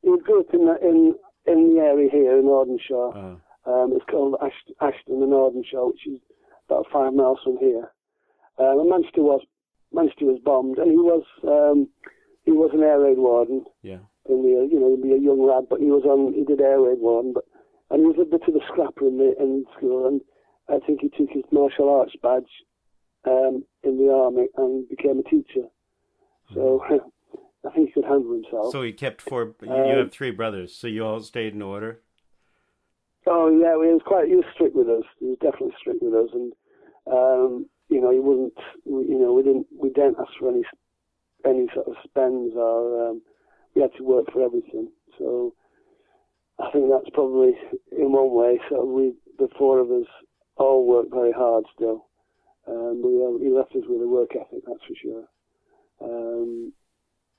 He grew up in the, in in the area here in Audenshaw. Uh, Um, it's called Ash- Ashton and Audenshaw, which is about five miles from here. Um, and Manchester was Manchester was bombed, and he was um, he was an air raid warden. yeah. In the you know he'd be a young lad, but he was on he did air raid warden, but and he was a bit of a scrapper in the in school, and I think he took his martial arts badge um, in the army and became a teacher. So I think he could handle himself. So he kept four. you- Um, you have three brothers, so you all stayed in order. Oh yeah, he was quite. He was strict with us. He was definitely strict with us, and um, you know, he we- You know, we didn't. We didn't ask for any any sort of spends or um, we had to work for everything. So I think that's probably in one way. So we, the four of us, all worked very hard still. Um, we, uh, he left us with a work ethic, that's for sure. Um,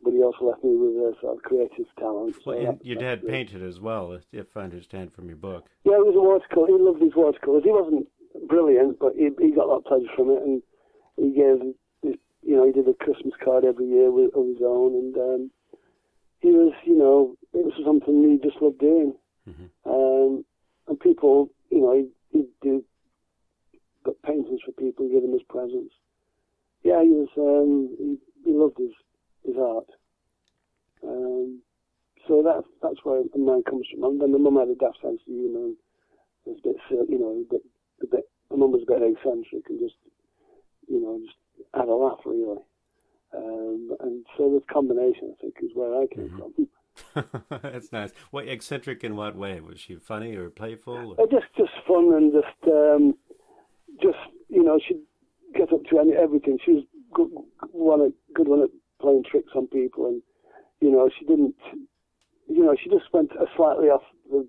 but he also left me with a sort of creative talent. so Well, and that- your dad painted as well, if- if I understand from your book. Yeah, he was a watercolor. He loved his watercolors. He wasn't brilliant, but he, he got a lot of pleasure from it, and he gave, his, you know, he did a Christmas card every year with, of his own, and um, he was, you know, it was something he just loved doing. Mhm. Um, and people, you know, he'd, he'd do got paintings for people, give them as presents. Yeah, he was, um, he, he loved his his art. Um, so that's that's where mine comes from. And then my mum had a daft sense of humour. And was a bit, you know, a bit, a bit. My mum was a bit eccentric and just, you know, just had a laugh really. Um, and so this combination, I think, is where I came Mhm. from. That's nice. What eccentric in what way? Was she funny or playful? Uh, just, just fun and just, um, just you know, she'd get up to any, everything. She was good one, at, good one at playing tricks on people, and you know, she didn't, you know, she just went a slightly off the,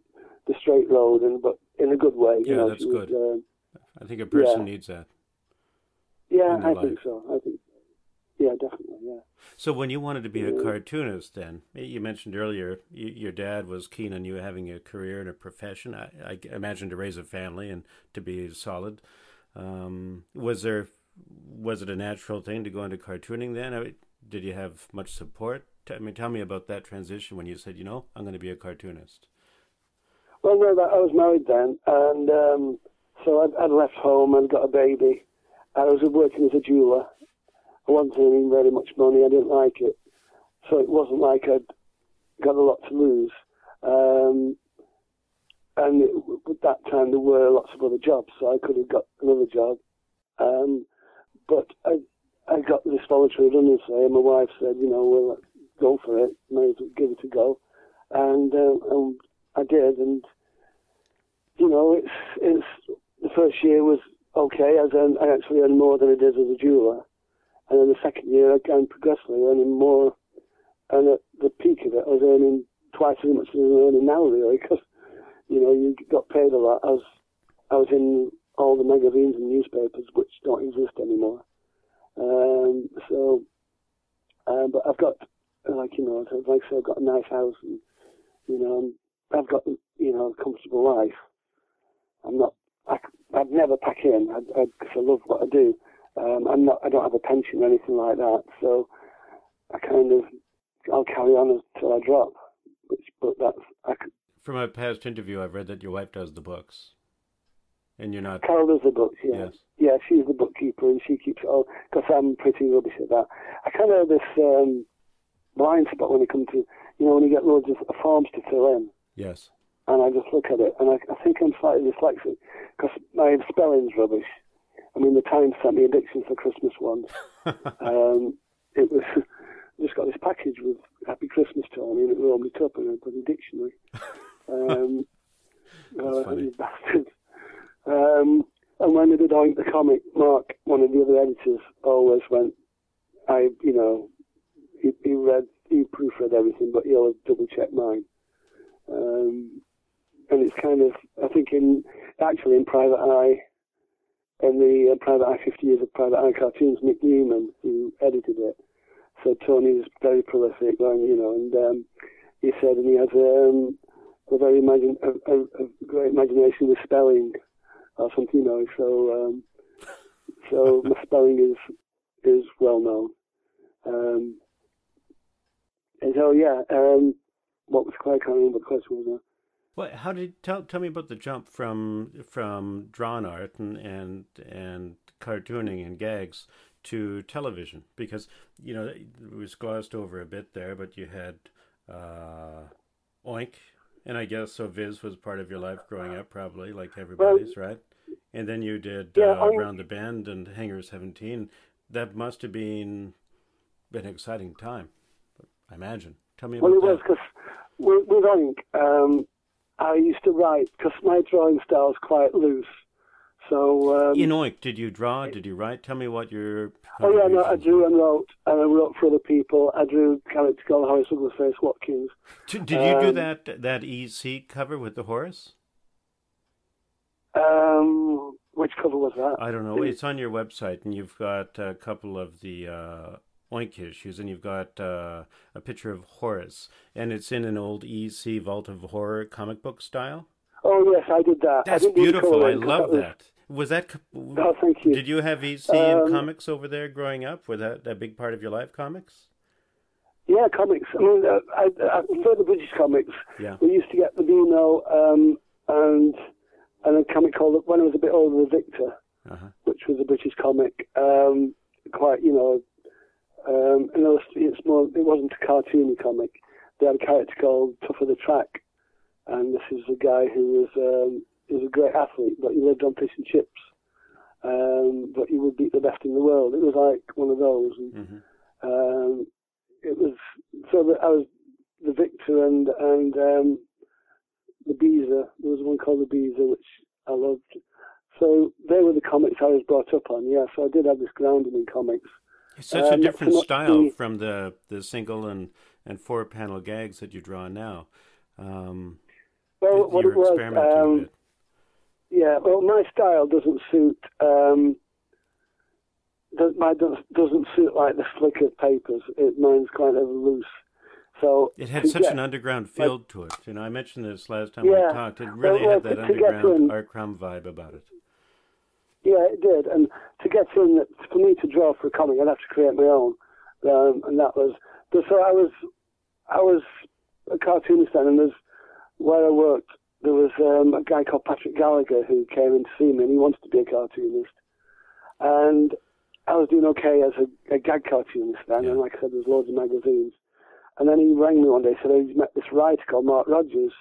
the straight road, and but in a good way. You Yeah, know, that's she was, good. um, I think a person yeah. needs that. yeah, I think so. I think, yeah, definitely, yeah. So when you wanted to be a cartoonist, then you mentioned earlier you, your dad was keen on you having a career and a profession. I, I imagine to raise a family and to be solid. Um, was there was it a natural thing to go into cartooning then? I mean, did you have much support? I mean, tell me about that transition when you said, you know, I'm going to be a cartoonist. Well, no, I was married then, and um, so I'd, I'd left home and got a baby. I was working as a jeweler. I wasn't earning very much money. I didn't like it, so it wasn't like I'd got a lot to lose. Um, and it, at that time, there were lots of other jobs, so I could have got another job. Um, but I, I got this voluntary redundancy, and my wife said, you know, well, go for it. May as well give it a go. And, um, and I did, and you know, it's it's the first year was okay. I, I actually earned more than I did as a jeweler, and then the second year I began progressively earning more. And at the peak of it, I was earning twice as much as I'm earning now, really, because you know you got paid a lot. I was I was in all the magazines and newspapers, which don't exist anymore. Um, so, um, but I've got like you know, like I said, I've got a nice house, and you know, I've got you know a comfortable life. I'm not. I, I'd never pack in because I, I love what I do. Um, I'm not. I don't have a pension or anything like that. So I kind of I'll carry on until I drop. Which, but that's I, From a past interview, I've read that your wife does the books, and you're not. Carol does the books. Yeah, Yes. yeah. She's the bookkeeper and she keeps it all. Because I'm pretty rubbish at that. I kind of have this um, blind spot when it comes to you know when you get loads of forms to fill in. Yes. And I just look at it, and I, I think I'm slightly dyslexic because my spelling's rubbish. I mean, the Times sent me a diction for Christmas once. um, it was just got this package with "Happy Christmas, Tony," and it rolled it up and put a dictionary. Um, That's uh, funny. bastard. Um, and when they did Oink the comic, Mark, one of the other editors, always went, I, you know, he, he read, he proofread everything, but he always double checked mine. Um, and it's kind of, I think, in actually in Private Eye, in the uh, Private Eye 50 Years of Private Eye cartoons, Nick Newman, who edited it. So Tony was very prolific, and, you know, and um, he said, and he has um, a very imagine, a, a, a great imagination with spelling or something, you know. So um, so my spelling is is well known. Um, and so yeah, um, what was I can't remember the question was now. Well, how did tell tell me about the jump from from drawn art and and and cartooning and gags to television? Because you know it was glossed over a bit there, but you had uh, Oink, and I guess so. Viz was part of your life growing up, probably like everybody's, right? And then you did Yeah, uh, Oink- Round the Bend and Hangar Seventeen. That must have been an exciting time, I imagine. Tell me about Well, it was because with, with Oink, um, I used to write because my drawing style is quite loose. So um, In Oink, did you draw? Did you write? Tell me what your. Oh yeah, no, I drew and wrote, and I wrote for other people. I drew character called Horace Douglas Watkins. Did did you do um, that that EC cover with the horse? Um, which cover was that? I don't know. It's on your website, and you've got a couple of the uh, Oink issues, and you've got uh, a picture of Horace, and it's in an old EC Vault of Horror comic book style. Oh yes, I did that. That's didn't do the beautiful. I love that. Was that? Oh, thank you. Did you have EC and Um, comics over there growing up? Was that a big part of your life? Comics? Yeah, comics. I mean, uh, I, I prefer the British comics. Yeah. We used to get the Beano um, and and a comic called when I was a bit older, the Victor, Uh-huh. which was a British comic. Um, quite, you know, um, know, it's, more. It wasn't a cartoony comic. They had a character called Tough of the Track, and this is a guy who was um, he was a great athlete, but he lived on fish and chips. Um, but he would beat the best in the world. It was like one of those. And, hmm um, it was so that I was the Victor and and um, the Beezer. There was one called the Beezer, which I loved. So they were the comics I was brought up on. Yeah, so I did have this grounding in comics. It's such a Um, different style from the, the single and, and four panel gags that you draw now. Um, Well, what it was, um, yeah. Well, my style doesn't suit. Um, does, my does, doesn't suit like the slicker papers. It mine's kind of loose. So It had such get- an underground feel to it. You know, I mentioned this last time we Yeah. talked. It really Well, had that underground in- R. Crumb vibe about it. Yeah, it did. And to get in, for me to draw for a comic, I'd have to create my own. Um, and that was, so I was, I was a cartoonist then, and there's, where I worked, there was um, a guy called Patrick Gallagher who came in to see me, and he wanted to be a cartoonist. And I was doing okay as a, a gag cartoonist then, Yeah. and like I said, there's loads of magazines. And then he rang me one day, said, he's met this writer called Mark Rogers,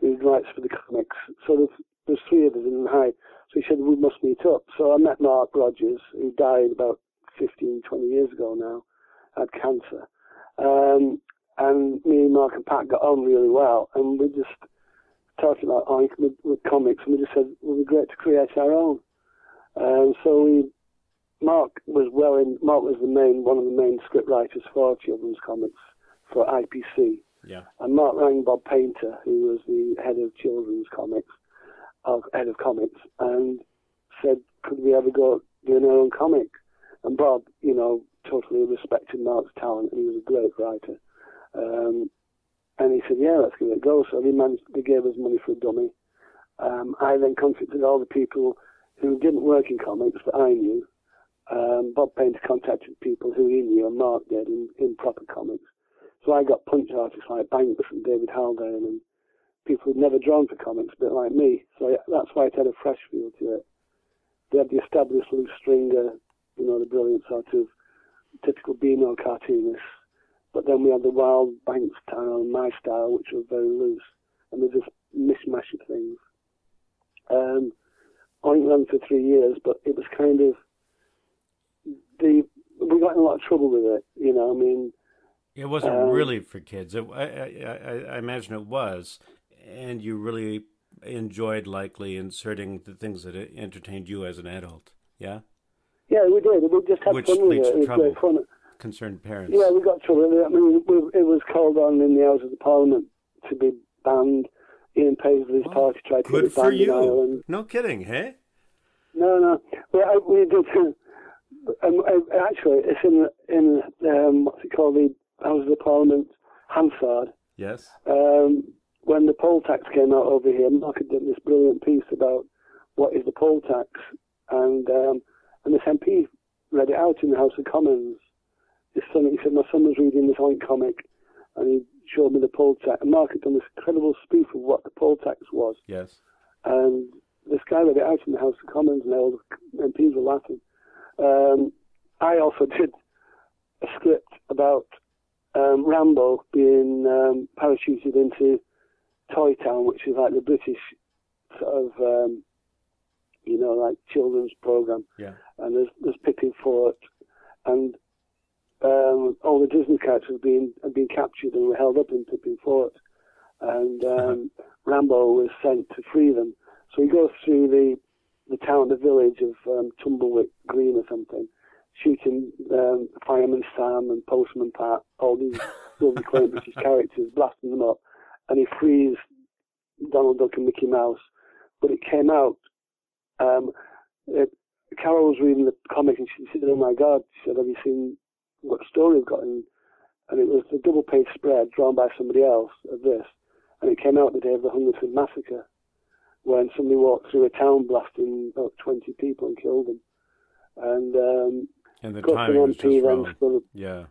who writes for the comics. So there's, there's three of us in High. So he said, we must meet up. So I met Mark Rogers, who died about 15, 20 years ago now, had cancer. Um, and me, Mark, and Pat got on really well. And we just talked about Oink with, with comics, and we just said it would be great to create our own. Um, so we, Mark was well in, Mark was the main, one of the main script writers for children's comics for IPC. Yeah. And Mark rang Bob Paynter, who was the head of children's comics, of head of comics, and said, "Could we ever go doing our own comic?" And Bob, you know, totally respected Mark's talent, and he was a great writer. Um, and he said, "Yeah, let's give it a go." So they managed. They gave us money for a dummy. Um, I then contacted all the people who didn't work in comics that I knew. Um, Bob Paynter contacted people who he knew, and Mark did in, in proper comics. So I got punch artists like Banx and David Haldane and people who'd never drawn for comics, a bit like me. So that's why it had a fresh feel to it. They had the established Lew Stringer, you know, the brilliant sort of typical Beano cartoonists. But then we had the wild Banx style and my style, which was very loose. And there's this mishmash of things. Um, Oink ran for three years, but it was kind of the we got in a lot of trouble with it. You know, I mean, It wasn't Um, really for kids. It, I, I, I imagine it was, and you really enjoyed likely inserting the things that entertained you as an adult. Yeah, yeah, we did. We just had Which fun with it. to It was trouble. fun. concerned parents. Yeah, we got trouble. I mean, we, it was called on in the Houses of the Parliament to be banned. Ian Paisley's Well, party tried to get banned in you. Ireland. No kidding, hey? No, no. Well, I, we did. Um, I, actually, it's in in um, what's it called? The Houses of the Parliament, Hansard. Yes. Um, when the poll tax came out over here, Mark had done this brilliant piece about what is the poll tax, and um, And this MP read it out in the House of Commons. His son, he said, my son was reading this Oink comic, and he showed me the poll tax. And Mark had done this incredible spoof of what the poll tax was. Yes. And this guy read it out in the House of Commons, and all the MPs were laughing. Um, I also did a script about um, Rambo being um, parachuted into Toy Town, which is like the British sort of, um, you know, like children's program. Yeah. And there's there's Pippin Fort, and um, all the Disney characters have been have been captured and were held up in Pippin Fort, and um, Rambo was sent to free them. So he goes through the the town, the village of um, Tumblewick Green or something, shooting um, Fireman Sam and Postman Pat, all these lovely quaint British characters, blasting them up, and he frees Donald Duck and Mickey Mouse. But it came out. Um, it, Carol was reading the comic and she said, "Oh my God!" She said, "Have you seen what story we've got?" And, and it was a double-page spread drawn by somebody else of this, and it came out the day of the Hungerford massacre, when somebody walked through a town blasting about 20 people and killed them. And um, And the of course, an timing was just wrong. up Yeah.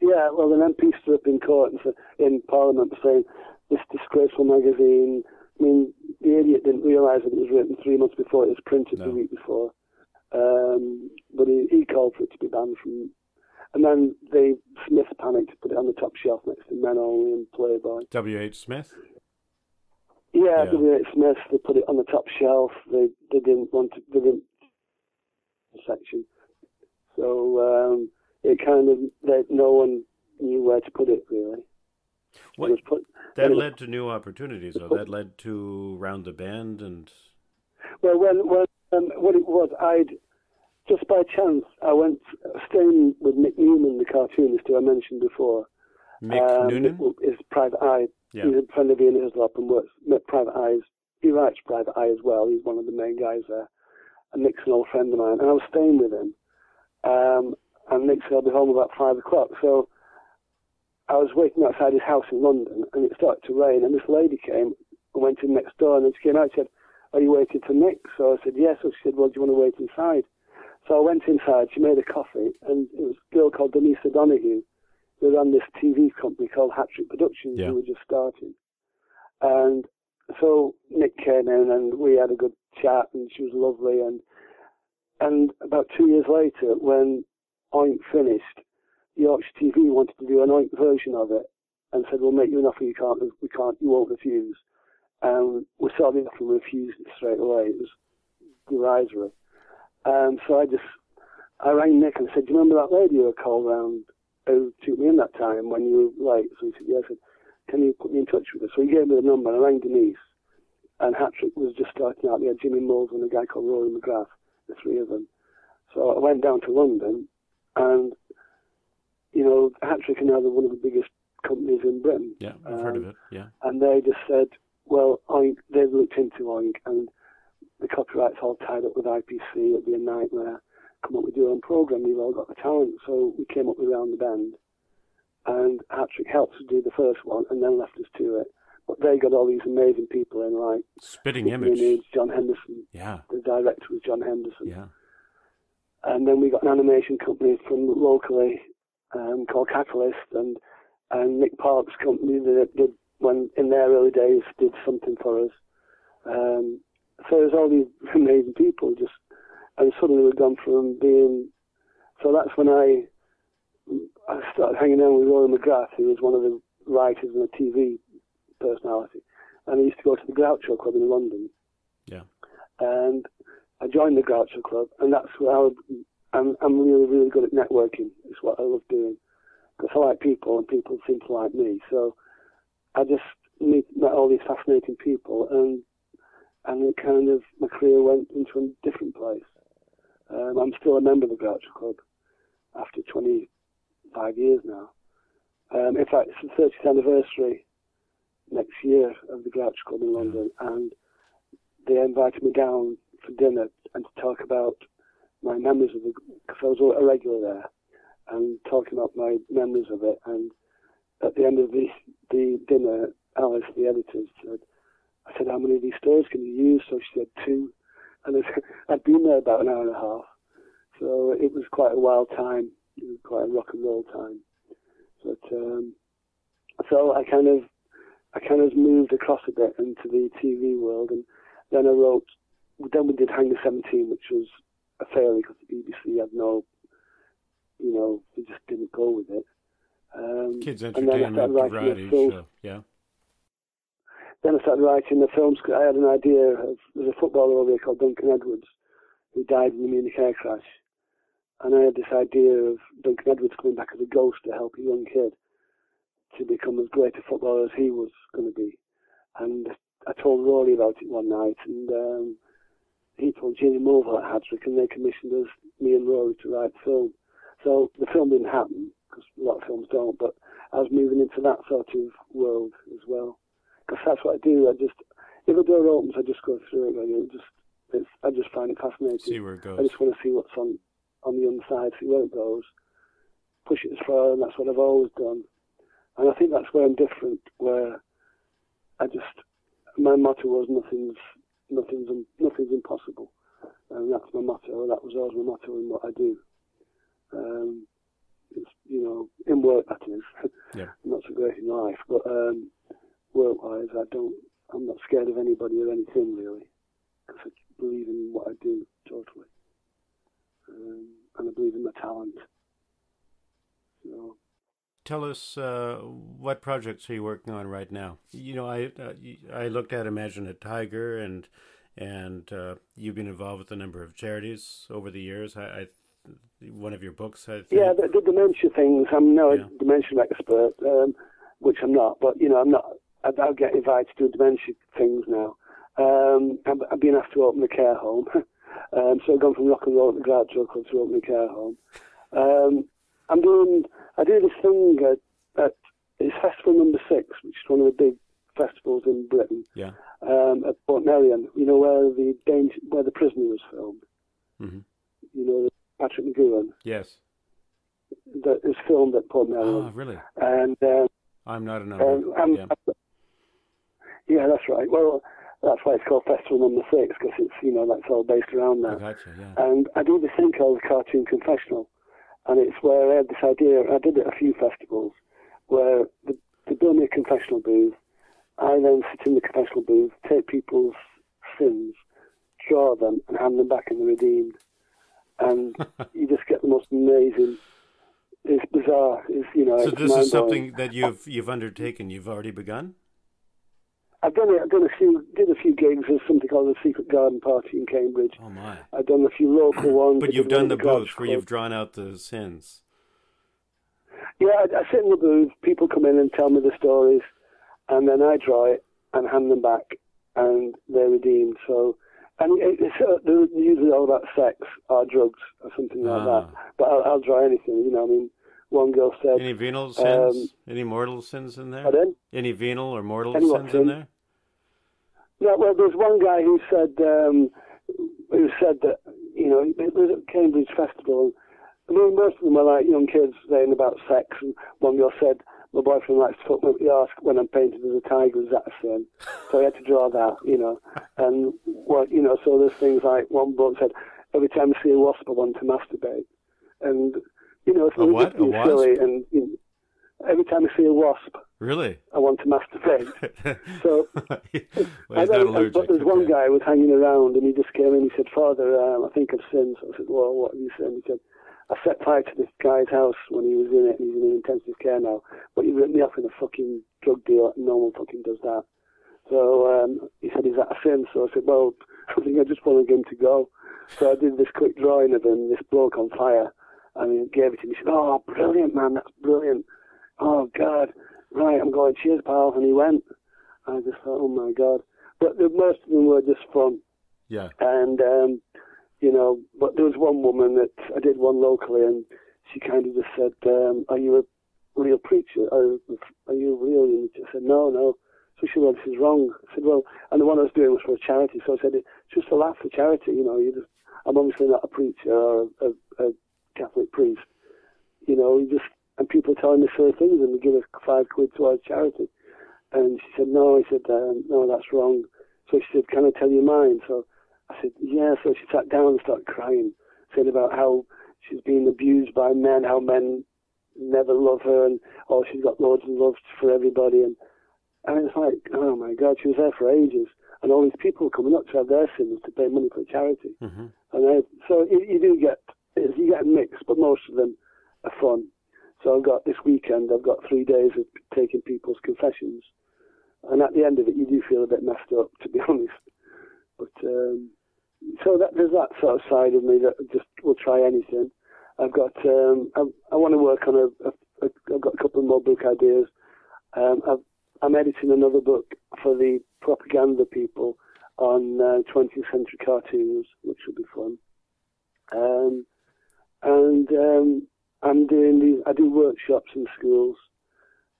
yeah, well, an MP stood up in court and said, in Parliament saying this disgraceful magazine. I mean, the idiot didn't realise that it was written three months before it was printed No. the week before. Um, but he, he called for it to be banned from. And then the Smith panicked to put it on the top shelf next to Men Only and Playboy. W. H. Smith. Yeah, Yeah. W. H. Smith. They put it on the top shelf. They they didn't want to. They didn't section. So um, it kind of that no one knew where to put it really. What- put, That led to new opportunities, though. That led to Round the Bend and Well, when, when um, what it was, I'd just by chance I went staying with Nick Newman, the cartoonist who I mentioned before. Mick um, Noonan. Is Private Eye. Yeah. He's a friend of Ian Hislop and works at Private Eyes. He writes Private Eye as well. He's one of the main guys there. And Nick's an old friend of mine, and I was staying with him. Um, and Nick said I'll be home about five o'clock. So I was waiting outside his house in London, and it started to rain. And this lady came and went in next door, and then she came out. and said, "Are you waiting for Nick?" So I said, "Yes." So she said, "Well, do you want to wait inside?" So I went inside. She made a coffee, and it was a girl called Denise O'Donoghue who ran this TV company called Hat Trick Productions, Yeah. who were just starting. And so Nick came in, and we had a good chat, and she was lovely. And and about two years later, when Oink finished, Yorkshire TV wanted to do an Oink version of it, and said, "We'll make you an offer you can't, we can't, you won't refuse." And we saw the offer and refused it straight away. It was derisory. And so I just, I rang Nick and said, "Do you remember that lady who called round who took me in that time when you were late?" So he said, "Yes." Said, "Can you put me in touch with her?" So he gave me the number. and I rang Denise, and Hat Trick was just starting out. They had Jimmy Mulville and a guy called Rory McGrath, the three of them. So I went down to London, and you know, Hat Trick are now one of the biggest companies in Britain. Yeah, I've heard of Um, it. Yeah. And they just said, well, Oink, they've looked into Oink, and the copyright's all tied up with IPC. It'd be a nightmare. Come up with your own program. You've all got the talent. So we came up with Round the Bend, and Hat Trick helped us do the first one, and then left us to it. But they got all these amazing people in, like Spitting image. Image, John Henderson. Yeah. The director was John Henderson. Yeah. And then we got an animation company from locally um, called Catalyst, and and Nick Park's company that did when in their early days did something for us. Um, so there's all these amazing people just, and suddenly we've gone from being. So that's when I I started hanging out with Rory McGrath, who was one of the writers and a TV personality, and I used to go to the Groucho Club in London. Yeah. And I joined the Groucho Club, and that's where I would, I'm, I'm really, really good at networking. It's what I love doing. Because I like people, and people seem to like me. So I just meet, met all these fascinating people, and and it kind of, my career went into a different place. Um, I'm still a member of the Groucho Club after 25 years now. Um, in fact, it's the 30th anniversary next year of the Groucho Club in London, and they invited me down for dinner and to talk about my memories of the because I was a regular there and talking about my memories of it. And at the end of the the dinner, Alice, the editor, said, "I said, how many of these stories can you use?" So she said two, and I I'd been there about an hour and a half. So it was quite a wild time. It was quite a rock and roll time. But um, so I kind of I kind of moved across a bit into the TV world, and then I wrote. Then we did Hangar Seventeen, which was a failure because the BBC had no, you know, they just didn't go with it. Um, Kids and then I entertainment variety show. Yeah. Then I started writing the film script. I had an idea of there's a footballer over here called Duncan Edwards who died in the Munich air crash, and I had this idea of Duncan Edwards coming back as a ghost to help a young kid to become as great a footballer as he was going to be. And I told Rory about it one night, and um, he told Jimmy Mulville at Hat Trick, and they commissioned us, me and Rory, to write the film. So the film didn't happen because a lot of films don't, but I was moving into that sort of world as well because that's what I do. I just if a door opens, I just go through it. Really. It just it's, I just find it fascinating. See where it goes. I just want to see what's on on the underside, see where it goes, push it as far, and that's what I've always done. And I think that's where I'm different. Where I just my motto was nothing's nothing's nothing's impossible, and that's my motto. That was always my motto in what I do. Um, it's you know in work that is. Yeah. not so great in life, but um, work-wise, I don't. I'm not scared of anybody or anything really, because I believe in what I do totally, um, and I believe in my talent. So Tell us uh, what projects are you working on right now? You know, I uh, I looked at Imagine a Tiger, and and uh, you've been involved with a number of charities over the years. I, I one of your books, I think. yeah, the, the dementia things. I'm no Yeah. dementia expert, um, which I'm not, but you know, I'm not. I, I get invited to dementia things now. Um, I'm, I'm being asked to open a care home, um, so I've gone from rock and roll at the Groucho Club to open a care home. Um, I'm doing. I do this thing at, at it's festival number six, which is one of the big festivals in Britain. Yeah. Um, at Portmeirion, you know where the danger, where the prisoner was filmed. hmm You know, Patrick McGoohan. Yes. That is filmed at Port Oh, really? and um, I'm not an um, I'm, yeah. yeah, that's right. Well, that's why it's called Festival Number Six because it's you know that's all based around I that. gotcha. Yeah. And I do this thing called the Cartoon Confessional, and it's where I had this idea. I did it at a few festivals where the, they build me a confessional booth. I then sit in the confessional booth, take people's sins, draw them, and hand them back, and they're redeemed. And you just get the most amazing. It's bizarre. It's you know. so this is something that you've you've undertaken. You've already begun. I've done. I've done a few, did a few gigs. There's something called the Secret Garden Party in Cambridge. Oh my! I've done a few local ones. But you've done the booth where you've drawn out the sins. Yeah, I, I sit in the booth. People come in and tell me the stories, and then I draw it and hand them back, and they're redeemed. So, and it, it's uh, they're usually all about sex or drugs or something like Ah. that. But I'll, I'll draw anything. You know, I mean, one girl said, Any venal um, sins? Any mortal sins in there? Any venal or mortal Any sins in there? Yeah, well, there's one guy who said um, who said that you know it was at Cambridge Festival. I mean, most of them are like young kids saying about sex, and one girl said, "My boyfriend likes to fuck me up the arse when I'm painted as a tiger. Is that a sin?" So I had to draw that, you know, and what you know. So there's things like one book said, "Every time I see a wasp, I want to masturbate," and you know, so A they're what? A silly, and you know, every time I see a wasp, Really? I want to masturbate. So well, I he's not know, allergic. But there's one guy who was hanging around and he just came in. He said, Father, um, I think I've sinned. So I said, Well, what have you sinned? He said, I set fire to this guy's house when he was in it and he's in intensive care now. But he ripped me off in a fucking drug deal no one fucking does that. So um, he said, Is that a sin? So I said, Well, I think I just wanted him to go. So I did this quick drawing of him, this bloke on fire, and he gave it to me. He said, Oh, brilliant, man, that's brilliant. Oh, God. Right, I'm going, cheers, pal. And he went. I just thought, oh my God. But the, most of them were just fun. Yeah. And, um, you know, but there was one woman that I did one locally and she kind of just said, um, are you a real preacher? Are, are you real? And I said, no, no. So she well, this is wrong. I said, well, and the one I was doing was for a charity. So I said, it's just a laugh for charity, you know. You just, I'm obviously not a preacher or a, a, a Catholic priest. You know, you just, and people telling me silly things and give us five quid towards charity. And she said, no. I said, um, no, that's wrong. So she said, can I tell you mine? So I said, yeah. So she sat down and started crying. saying about how she's been abused by men, how men never love her, and oh, she's got loads of love for everybody, and and it's like, oh my God, she was there for ages, and all these people coming up to have their sins to pay money for charity, hmm and I, so you, you do get you get a mix, but most of them are fun. So I've got this weekend, I've got three days of taking people's confessions, and at the end of it, you do feel a bit messed up, to be honest. But um, so that there's that sort of side of me that just will try anything. I've got um, I, I want to work on a, a, a I've got a couple more book ideas. Um, I've, I'm editing another book for the propaganda people on uh, 20th century cartoons, which will be fun. Um, and um, I'm doing these. I do workshops in schools.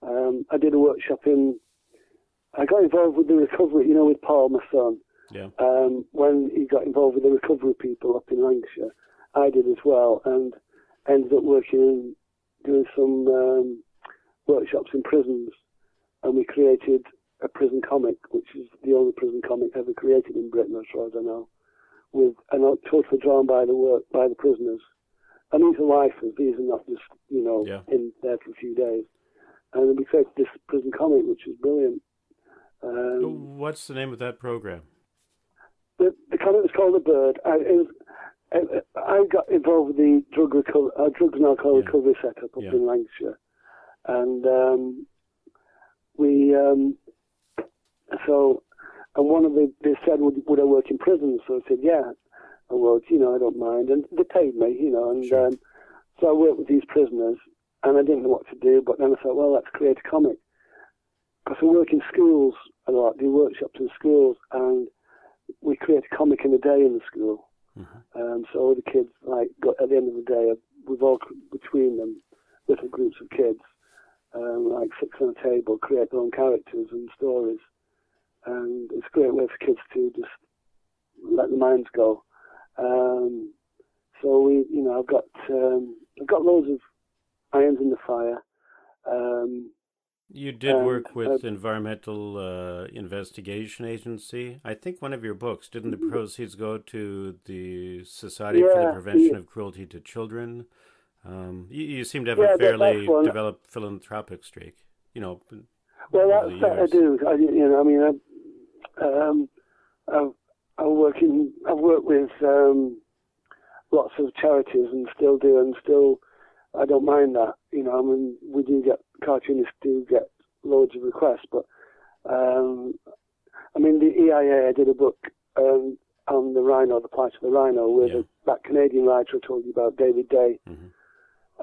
Um, I did a workshop in. I got involved with the recovery, you know, with Paul, my son Yeah. um, when he got involved with the recovery people up in Lancashire. I did as well, and ended up working in doing some um, workshops in prisons, and we created a prison comic, which is the only prison comic ever created in Britain, as far as I know, with and totally drawn by the work by the prisoners. And these are lifers; these are not just you know Yeah. in there for a few days. And we created this prison comic, which was brilliant. Um, What's the name of that program? the, the comic was called The Bird. I, it was, I, I got involved with the drug uh, drugs and alcohol Yeah. recovery setup up Yeah. in Lancashire, and um, we um, so and one of the they said would, would I work in prison? So I said yeah, I would. You know I don't mind, and they paid me. You know, and Sure. um, so I worked with these prisoners, and I didn't know what to do. But then I thought, well, let's create a comic because I work in schools a lot, do workshops in schools, and we create a comic in a day in the school. Mhm. Um, so all the kids, like, got, at the end of the day, we've all between them, little groups of kids, um, like six on a table, create their own characters and stories, and it's a great way for kids to just let the minds go. Um, so we, you know, I've got um, I've got loads of irons in the fire. Um, You did work with uh, Environmental uh, Investigation Agency. I think one of your books didn't the proceeds go to the Society for the Mm-hmm. Prevention yeah. of Cruelty to Children. Um, you, you seem to have Yeah, a fairly developed philanthropic streak. You know, Well, that's that I do. I, you know, I mean, I, um, I've, I work in, I've worked with um, lots of charities and still do, and still, I don't mind that. You know, I mean, we do get cartoonists do get loads of requests, but um, I mean, the EIA. I did a book um, on the rhino, the plight of the rhino, with Yeah. that Canadian writer I told you about, David Day. Mhm.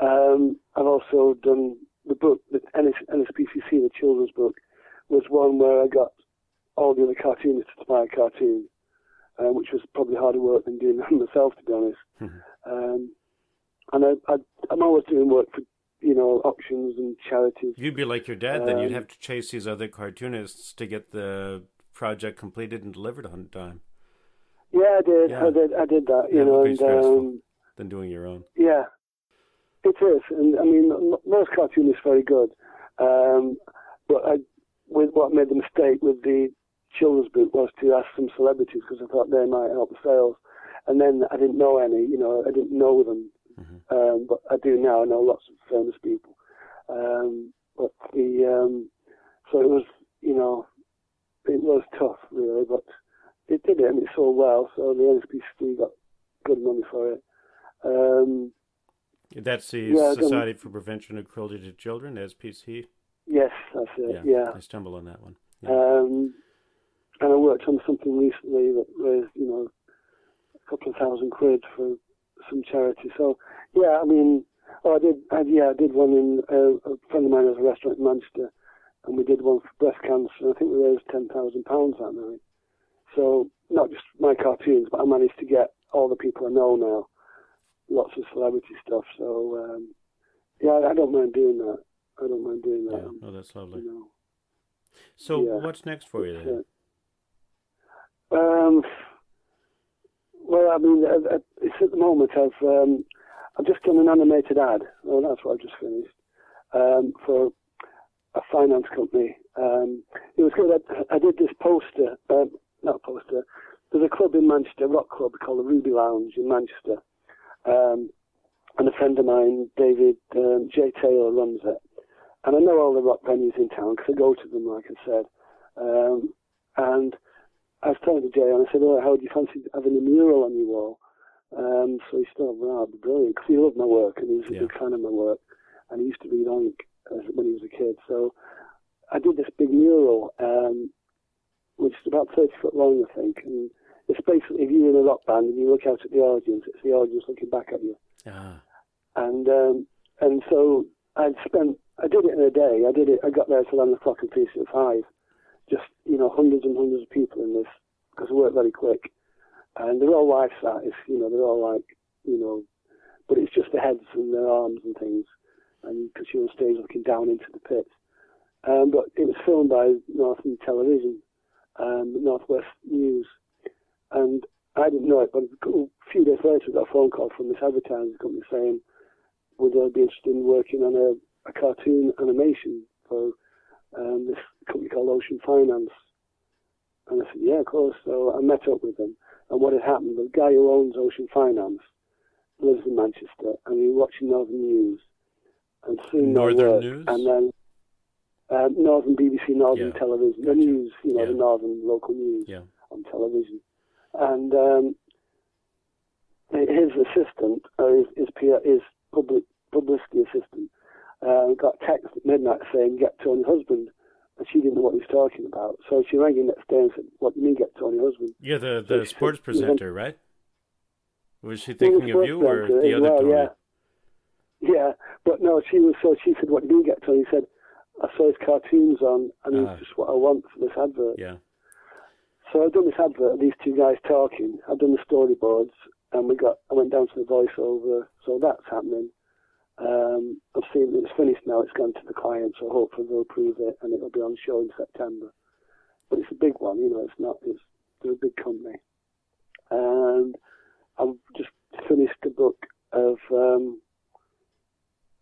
Um, I've also done the book, the NS, NSPCC, the children's book, was one where I got all the other cartoonists to buy a cartoon, um, which was probably harder work than doing that myself, to be honest. Mhm. Um, and I, I, I'm always doing work for, you know, auctions and charities. You'd be like your dad, then. You'd Um, have to chase these other cartoonists to get the project completed and delivered on time Yeah, I did. Yeah. I did. I did that. You would know, and um, than doing your own. Yeah, it is, and I mean, most cartoonists very good, um, but I, with what made the mistake with the children's book was to ask some celebrities because I thought they might help the sales, and then I didn't know any, you know, I didn't know them, Mhm. um, but I do now. I know lots of famous people, um, but the um, so it was, you know, it was tough really, but it did it and it sold well, so the NSPC got good money for it. Um, That's the Yeah, Society for Prevention of Cruelty to Children, SPC. yes, that's it. Yeah, Yeah. I stumbled on that one. Yeah. Um, and I worked on something recently that raised, you know, a couple of thousand quid for some charity. So, yeah, I mean, oh, I did, I, yeah, I did one in uh, a friend of mine has a restaurant in Manchester, and we did one for breast cancer. And I think we raised ten thousand pounds that night. So, not just my cartoons, but I managed to get all the people I know now, lots of celebrity stuff. So, um, yeah, I don't mind doing that. I don't mind doing that. yeah. Oh, that's lovely. You know. So, yeah. what's next for you then? Um, well, I mean, it's at the moment I've um, I've just done an animated ad. Oh, that's what I've just finished um, for a finance company. Um, it was good. I, I did this poster, um, not poster. There's a club in Manchester, a rock club called the Ruby Lounge in Manchester, Um, and a friend of mine, David J. Taylor, runs it. And I know all the rock venues in town because I go to them, like I said. And I was telling to Jay, and I said, "Oh, how do you fancy having a mural on your wall?" Um, so he said, "Well, that'd be brilliant," because he loved my work and he was a Yeah. big fan of my work, and he used to read Oink when he was a kid. So I did this big mural, um, which is about 30 foot long, I think, and it's basically if you're in a rock band and you look out at the audience, it's the audience looking back at you. Ah, And um, and so I'd spent, I did it in a day. I did it. I got there till 11 o'clock and finished at five. Just you know, hundreds and hundreds of people in this because I work very quick, and they're all life size. You know, they're all like you know, but it's just the heads and their arms and things, and because you're on stage looking down into the pit. Um, but it was filmed by Northern Television, um, Northwest News, and I didn't know it, but a few days later, I got a phone call from this advertising company saying, would I be interested in working on a, a cartoon animation for um, this company called Ocean Finance? And I said, yeah, of course. So I met up with them. And what had happened, the guy who owns Ocean Finance lives in Manchester, and he was watching Northern News. And seen Northern work, News? And then uh, Northern BBC, Northern Yeah. Television, the news, you know, Yeah. the Northern local news yeah. on television. And um, his assistant, or his his, PR, his public publicity assistant, uh, got a text at midnight saying "Get Tony husband," and she didn't know what he was talking about. So she rang him next day and said, "What do you mean get Tony husband?" You're the, So the sports said- presenter, right? Was she thinking of you or the other as Tony? Yeah, yeah, but no, she was. So she said, "What do you mean get Tony?" He said, "I saw his cartoons on, and Ah. it's just what I want for this advert." Yeah. So I've done this advert, these two guys talking. I've done the storyboards, and we got. I went down to the voiceover, so that's happening. Um, I've seen it's finished now. It's gone to the client, so hopefully they'll approve it, and it'll be on show in September. But it's a big one, you know. It's not. It's they're a big company, and I've just finished a book of um,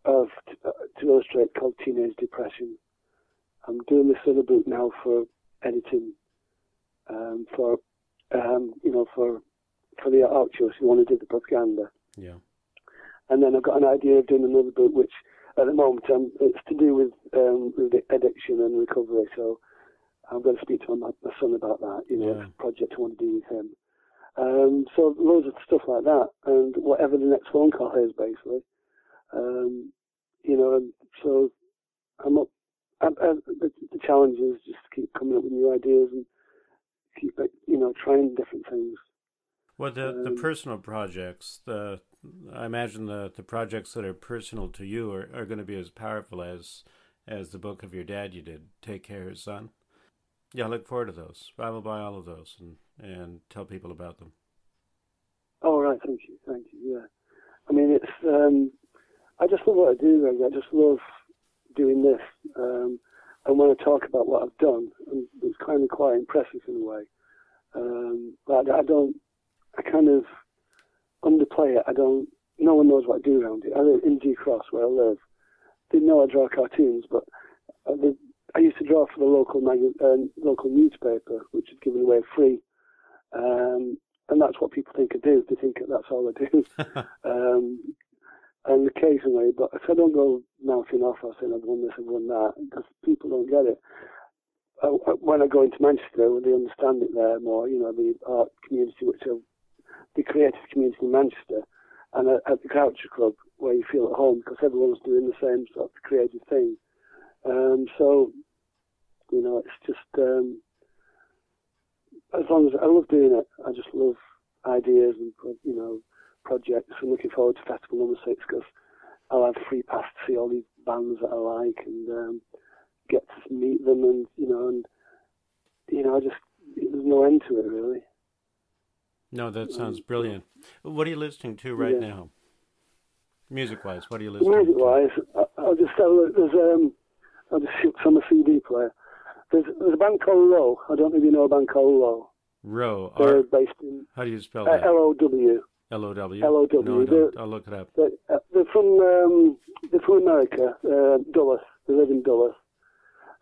of uh, to illustrate called Teenage Depression. I'm doing this other book now for editing um, for um, you know for for the art shows who want to do the propaganda. Yeah. And then I've got an idea of doing another book, which at the moment um, it's to do with um, with addiction and recovery. So I'm going to speak to my, my son about that. You know, Yeah. project I want to do with him. Um, so loads of stuff like that, and whatever the next phone call is, basically. Um, you know, and so I'm up. I, I, the, the challenge is just to keep coming up with new ideas and keep, you know, trying different things. Well, the, the Um, personal projects, the I imagine the, the projects that are personal to you are, are going to be as powerful as as the book of your dad you did, Take Care, Son. Yeah, I look forward to those. I will buy all of those and, and tell people about them. Oh, right. Thank you. Thank you. Yeah. I mean, it's, um, I just love what I do, Greg. I just love doing this. Um, and when I talk about what I've done, it's kind of quite impressive in a way. Um, but I don't, I kind of underplay it. I don't, no one knows what I do around it. I live in Gee Cross where I live. They know I draw cartoons, but uh, I used to draw for the local mag- uh, local newspaper, which is given away free. Um, and that's what people think I do. They think that's all I do. um, and occasionally, but if I don't go mouthing off or saying I've won this, I've won that, because people don't get it. Uh, uh, when I go into Manchester, they understand it there more, you know, the art community, which are the creative community in Manchester, and at, at the Groucho Club, where you feel at home, because everyone's doing the same sort of creative thing. Um, so, you know, it's just, um, as long as I love doing it, I just love ideas and, you know, projects. I'm looking forward to Festival Number Six because I'll have free pass to see all these bands that I like and um, get to meet them and you know and you know I just there's no end to it really. No, that sounds brilliant. What are you listening to right Yeah. now? Music wise, what are you listening to? Music wise, I'll just tell you, there's um I'll just shoot from a CD player. There's there's a band called Low. I don't know if you know a band called Low. Row. They're based in how do you spell uh, that? L O W. L O W. I don't. They're- I'll look it up. They're, uh, they're from um, they're from America, uh, Duluth. They live in Duluth.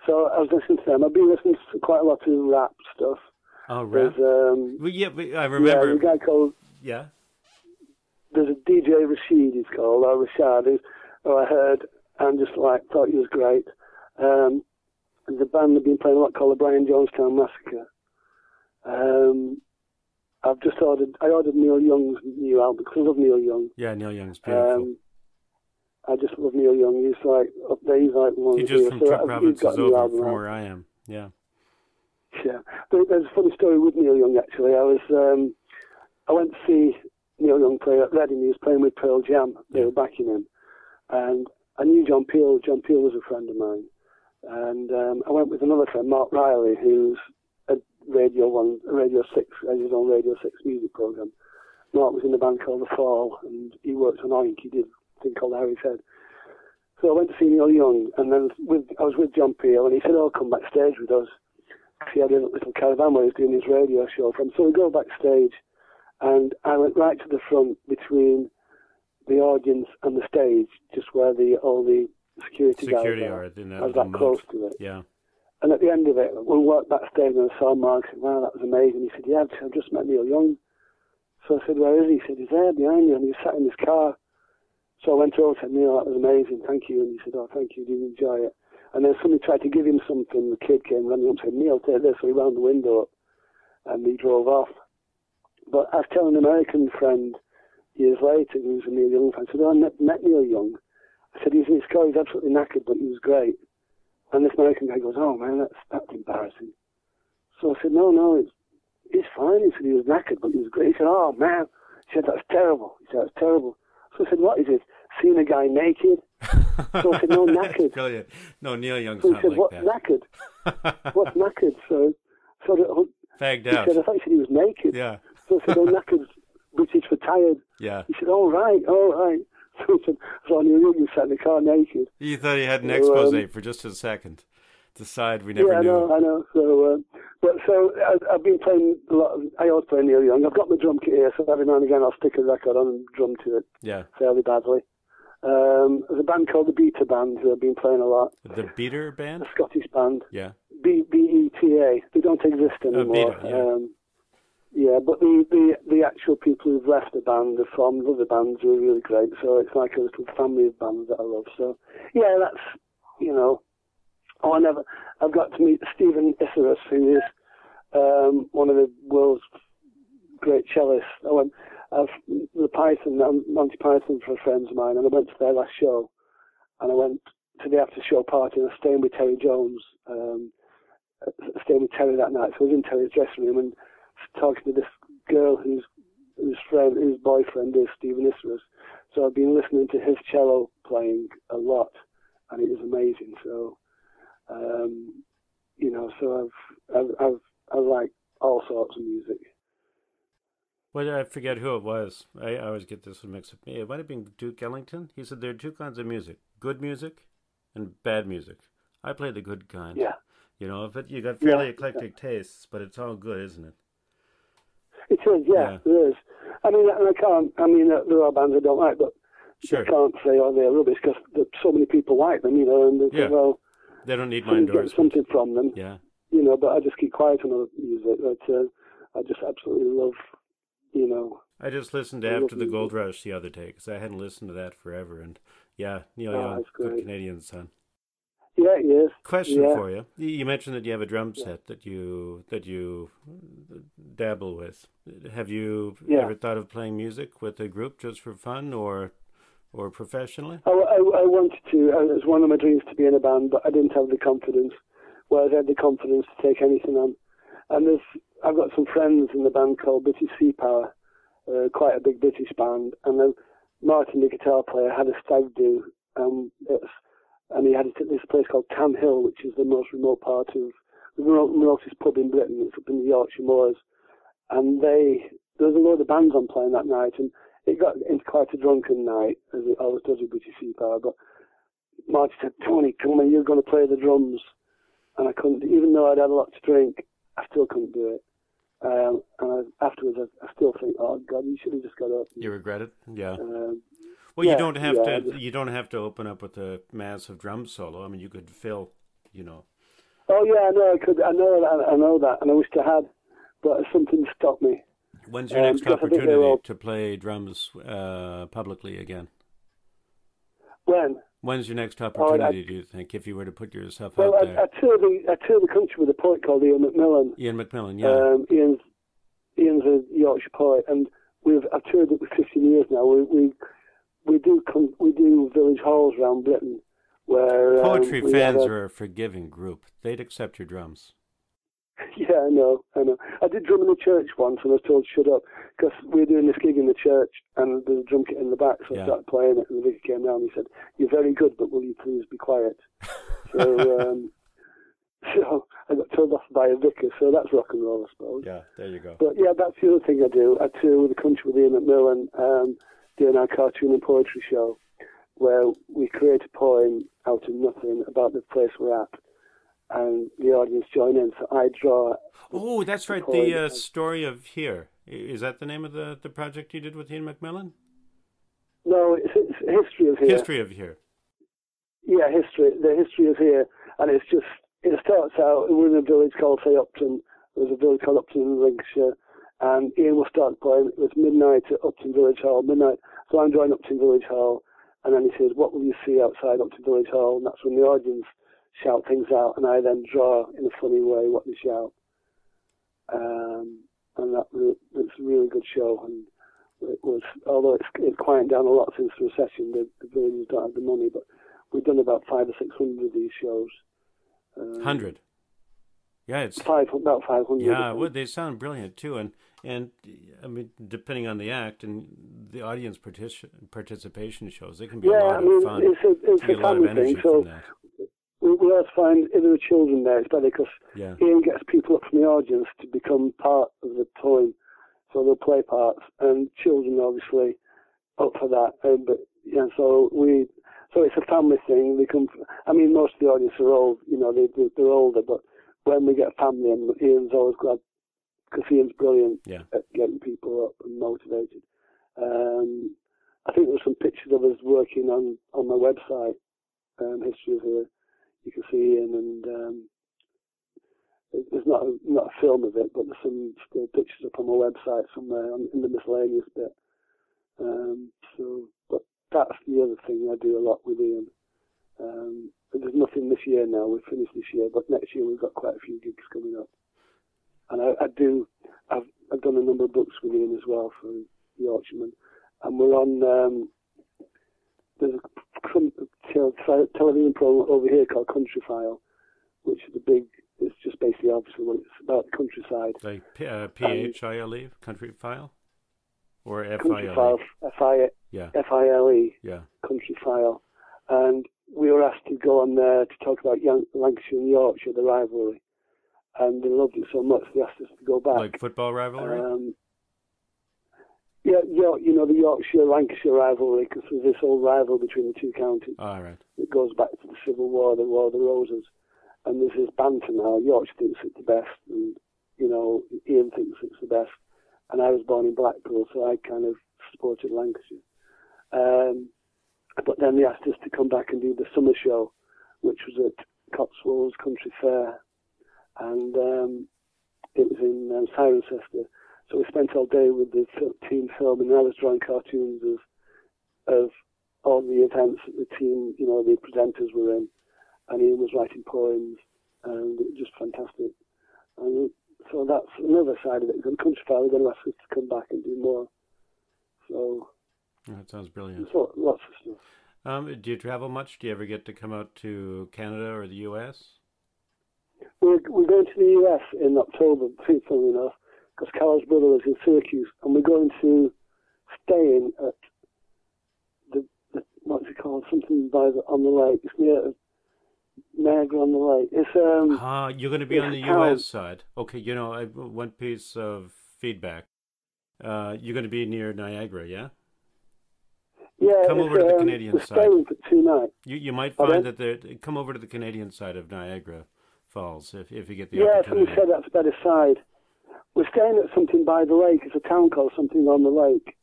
So I was listening to them. I've been listening to quite a lot of rap stuff. Oh. There's um, Well, yeah, but I remember. there's a guy called Yeah. there's a DJ Rashid, he's called, or Rashad, who, who I heard and just like thought he was great. Um, the band have been playing a lot called the Brian Jonestown Massacre. Um, I've just ordered, I ordered Neil Young's new album because I love Neil Young. Yeah, Neil Young's beautiful. Um, I just love Neil Young. He's like up there. He's like one he of the just from So, he's provinces got a new over from where I am. Yeah. Yeah, there, there's a funny story with Neil Young actually. I was um, I went to see Neil Young play at Reading. He was playing with Pearl Jam. They were backing him, and I knew John Peel. John Peel was a friend of mine, and um, I went with another friend, Marc Riley, who's a Radio One, Radio Six, his own Radio Six music program. Marc was in a band called The Fall, and he worked on Oink. He did a thing called Harry's Head. So I went to see Neil Young, and then with, I was with John Peel, and he said, "Oh, come backstage with us." He had a little caravan where he was doing his radio show from. So we go backstage, and I went right to the front between the audience and the stage, just where the all the security, Security guys are are. in that I was that close to it. Yeah. And at the end of it, we walked backstage and I saw Marc, I said, wow, that was amazing. He said, yeah, I've just met Neil Young. So I said, where is he? He said, he's there behind you, and he sat in his car. So I went over and said, Neil, that was amazing, thank you. And he said, oh, thank you, did you enjoy it? And then somebody tried to give him something. The kid came running up and said, Neil, take this. So he wound the window up and he drove off. But I was telling an American friend years later, who was a Neil Young fan, I said, oh, I met, Neil Young. I said, he's in his car, he's absolutely knackered, but he was great. And this American guy goes, oh man, that's, that's embarrassing. So I said, no, no, it's, it's fine. He said he was knackered, but he was great. He said, oh man. He said, that's terrible. He said, that's terrible. So I said, what is it? Seeing a guy naked? So I said, no, knackered. Brilliant. No, Neil Young's So he not said, like what's that. knackered? What's knackered? So, so the, Fagged he out. said, I thought he said he was naked. Yeah. So I said, oh, knackered's British for tired. Yeah. He said, all right, all right. So I said, so I knew you sat in the car naked. You thought he had an So, expose um, for just a second. Decide we never yeah, I knew. know, I know. So, uh, but so I, I've been playing a lot. Of, I always play Neil Young. I've got my drum kit here, so every now and again I'll stick a record on and drum to it Yeah. fairly badly. Um, there's a band called the Beta Band who I've been playing a lot. The Beta band? A Scottish band, Yeah. B B E T A. They don't exist anymore. Beta, yeah. Um, yeah, but the, the the actual people who've left the band have formed other bands who are really great. So it's like a little family of bands that I love. So yeah, that's you know. Oh, I never. I've got to meet Steven Isserlis, who is um, one of the world's great cellists. I went, I've, the Python, um, Monty Python for friends of mine, and I went to their last show, and I went to the after show party, and I was staying with Terry Jones, um, staying with Terry that night. So I was in Terry's dressing room and talking to this girl whose whose friend, whose boyfriend is Steven Isserlis. So I've been listening to his cello playing a lot, and it was amazing. So, um, you know, so I've, I've, I've, I like all sorts of music. Well, I forget who it was. I, I always get this one mixed up. It might have been Duke Ellington. He said there are two kinds of music: good music and bad music. I play the good kind. Yeah. You know, but you got fairly Yeah, eclectic tastes, but it's all good, isn't it? It is, yeah, Yeah. it is. I mean, and I can't. I mean, uh, there are bands I don't like, but Sure. I can't say oh they're rubbish because so many people like them, you know, and they say, Yeah. well, They don't need my endorsement. something from them, Yeah. you know. But I just keep quiet on other music. But uh, I just absolutely love, you know. I just listened to After the. Gold Rush the other day because I hadn't listened to that forever. And yeah, Neil Oh, Young, good. Canadian son. Yeah, yes. Question yeah. for you: You mentioned that you have a drum set that you that you dabble with. Have you Yeah. ever thought of playing music with a group just for fun or or professionally? I, I, I wanted to. uh, It was one of my dreams to be in a band, but I didn't have the confidence. Whereas I had the confidence to take anything on. And there's, I've got some friends in the band called British Sea Power, uh, quite a big British band. And then Martin, the guitar player, had a stag do. Um, and he had it at this place called Tan Hill, which is the most remote part of the remote- remotest pub in Britain. It's up in the Yorkshire Moors. And they, there was a load of bands on playing that night, and it got into quite a drunken night, as it always does with British Sea Power. But Martin said, Tony, come on, you're going to play the drums. And I couldn't, even though I'd had a lot to drink, I still couldn't do it. Um, and I, afterwards, I, I still think, oh God, you should have just got up. You regret it? Yeah. Um, Well, you don't have yeah, to. just- You don't have to open up with a massive drum solo. I mean, you could fill. You know. oh yeah, I know, I could, I know that, I know that, and I wished I had, but something stopped me. When's your Um, next I they're opportunity all- to play drums uh, publicly again? When? When's your next I- opportunity? do you think, if you were to put yourself Well, out I, there? I tour the I tour the country with a poet called Ian McMillan. Ian McMillan, yeah. Um, Ian's Ian's a Yorkshire poet, and we've I've toured it for 15 years now. We we we do com- we do village halls around Britain where um, Poetry fans a- are a forgiving group. They'd accept your drums. Yeah, I know, I know. I did drum in the church once, and I was told shut up because we were doing this gig in the church, and there's a drum kit in the back, so Yeah. I started playing it, and the vicar came down and he said, "You're very good, but will you please be quiet?" so, um, so I got told off by a vicar. So that's rock and roll, I suppose. Yeah, there you go. But yeah, that's the other thing I do. I tour with the country with Ian McMillan, um, doing our cartoon and poetry show, where we create a poem out of nothing about the place we're at, and the audience join in. So I draw. Oh, that's right. The uh, story of here is that the name of the, the project you did with Ian McMillan? No, it's, it's history of here. History of here. Yeah, history. The history is here, and it's just it starts out. We're in a village called say Upton. There's a village called Upton in Lincolnshire, and Ian will start the poem. It was midnight at Upton Village Hall. Midnight. So I'm drawing Upton Village Hall, and then he says, "What will you see outside Upton Village Hall?" And that's when the audience shout things out, and I then draw in a funny way what they shout. Um, and that it's a really good show, and it was although it's, it's quieted down a lot since the recession. The, the villages don't have the money, but we've done about five or six hundred of these shows. Um, Hundred. Yeah, it's Five, about five hundred. yeah. Well, they sound brilliant too, and and I mean, depending on the act and the audience partic- participation shows, it can be a lot I of mean, fun. it's a it's a a lot of energy thing. So that. We, we always find if there are children there, it's better because Yeah. Ian gets people up from the audience to become part of the poem, so they'll play parts, and children obviously up for that. Um, but yeah, so we, so it's a family thing. They come. I mean, most of the audience are old. You know, they, they they're older, but when we get family, and Ian's always glad because Ian's brilliant Yeah. at getting people up and motivated. Um, I think there's some pictures of us working on on my website, um, History of Here. You can see Ian and. Um, there's not a, not a film of it, but there's some still pictures up on my website somewhere on, in the miscellaneous bit. Um, so, but that's the other thing I do a lot with Ian. Um, there's nothing this year now. We've finished this year, but next year we've got quite a few gigs coming up. And I, I do. I've I've done a number of books with Ian as well for the Yorkshireman, and we're on. Um, there's a television program over here called Country File, which is a big. It's just basically obviously what it's about the countryside. Like P- uh, P H I L E country file, or F I File, E. F I Yeah, F I L E, yeah. Country File, and we were asked to go on there to talk about Yan- Lancashire and Yorkshire, the rivalry, and they loved it so much they asked us to go back. Like football rivalry. Um, yeah, York, you know the Yorkshire Lancashire rivalry because there's this old rival between the two counties All right. It goes back to the Civil War, the War of the Roses, and there's this banter now. Yorkshire thinks it's the best, and you know Ian thinks it's the best, and I was born in Blackpool, so I kind of supported Lancashire. Um, but then they asked us to come back and do the summer show, which was at Cotswolds Country Fair, and um, it was in um, Cirencester. So we spent all day with the team filming. And I was drawing cartoons of of all the events that the team, you know, the presenters were in, and Ian was writing poems, and it was just fantastic. And so that's another side of it. The country file are going to ask us to come back and do more. So That sounds brilliant. lo- lots of stuff. Um, do you travel much? Do you ever get to come out to Canada or the U.S.? We're, we're going to the US in October, funnily enough, because Carol's brother lives in Syracuse, and we're going to staying at the, the what's it called? Something by the on the lake. It's near Niagara on the lake. It's um. Ah, you're going to be on the. U.S. side. Okay, you know, I, one piece of feedback. Uh, you're going to be near Niagara, yeah? Yeah, Come over to the um, Canadian side. staying for two nights. You you might find that there. Come over to the Canadian side of Niagara Falls if if you get the Yeah, somebody opportunity. said that's a better side. We're staying at something by the lake. It's a town called something on the lake.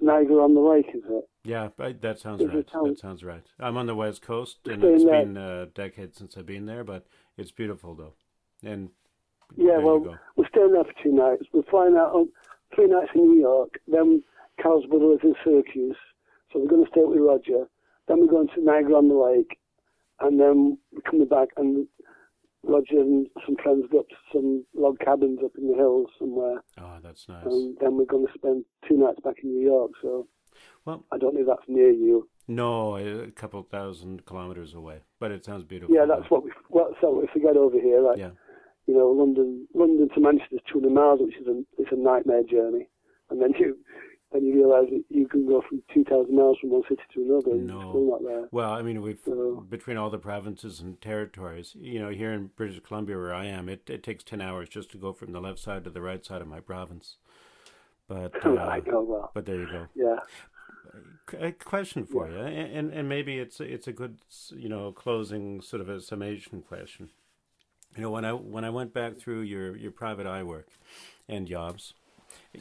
Niagara on the lake, is it? Yeah, that sounds a right. town- That sounds right. I'm on the west coast, and Stay it's there. been uh, a uh, decade since I've been there, but it's beautiful though, and Yeah, well, we're staying there for two nights. We're flying out on three nights in New York. Then Carlsbad is in Syracuse, so we're going to stay with Roger. Then we're going to Niagara on the Lake, and then we're coming back. And Roger and some friends got some log cabins up in the hills somewhere, Oh, that's nice. and then we're going to spend two nights back in New York. So Well- I don't know if that's near you. No, a couple thousand kilometers away, but it sounds beautiful. Yeah, that's what we. Well, so if we get over here, like Yeah. you know, London, London to Manchester is 200 miles, which is a it's a nightmare journey. And then you then you realise that you can go from 2,000 miles from one city to another, and No. you're still not there. Well, I mean, we've So- between all the provinces and territories. You know, here in British Columbia, where I am, it, it takes ten hours just to go from the left side to the right side of my province. But uh, I know well. but there you go. Yeah. a question for you, and and maybe it's it's a good you know closing sort of a summation question. You know, when I when I went back through your your private eye work and jobs,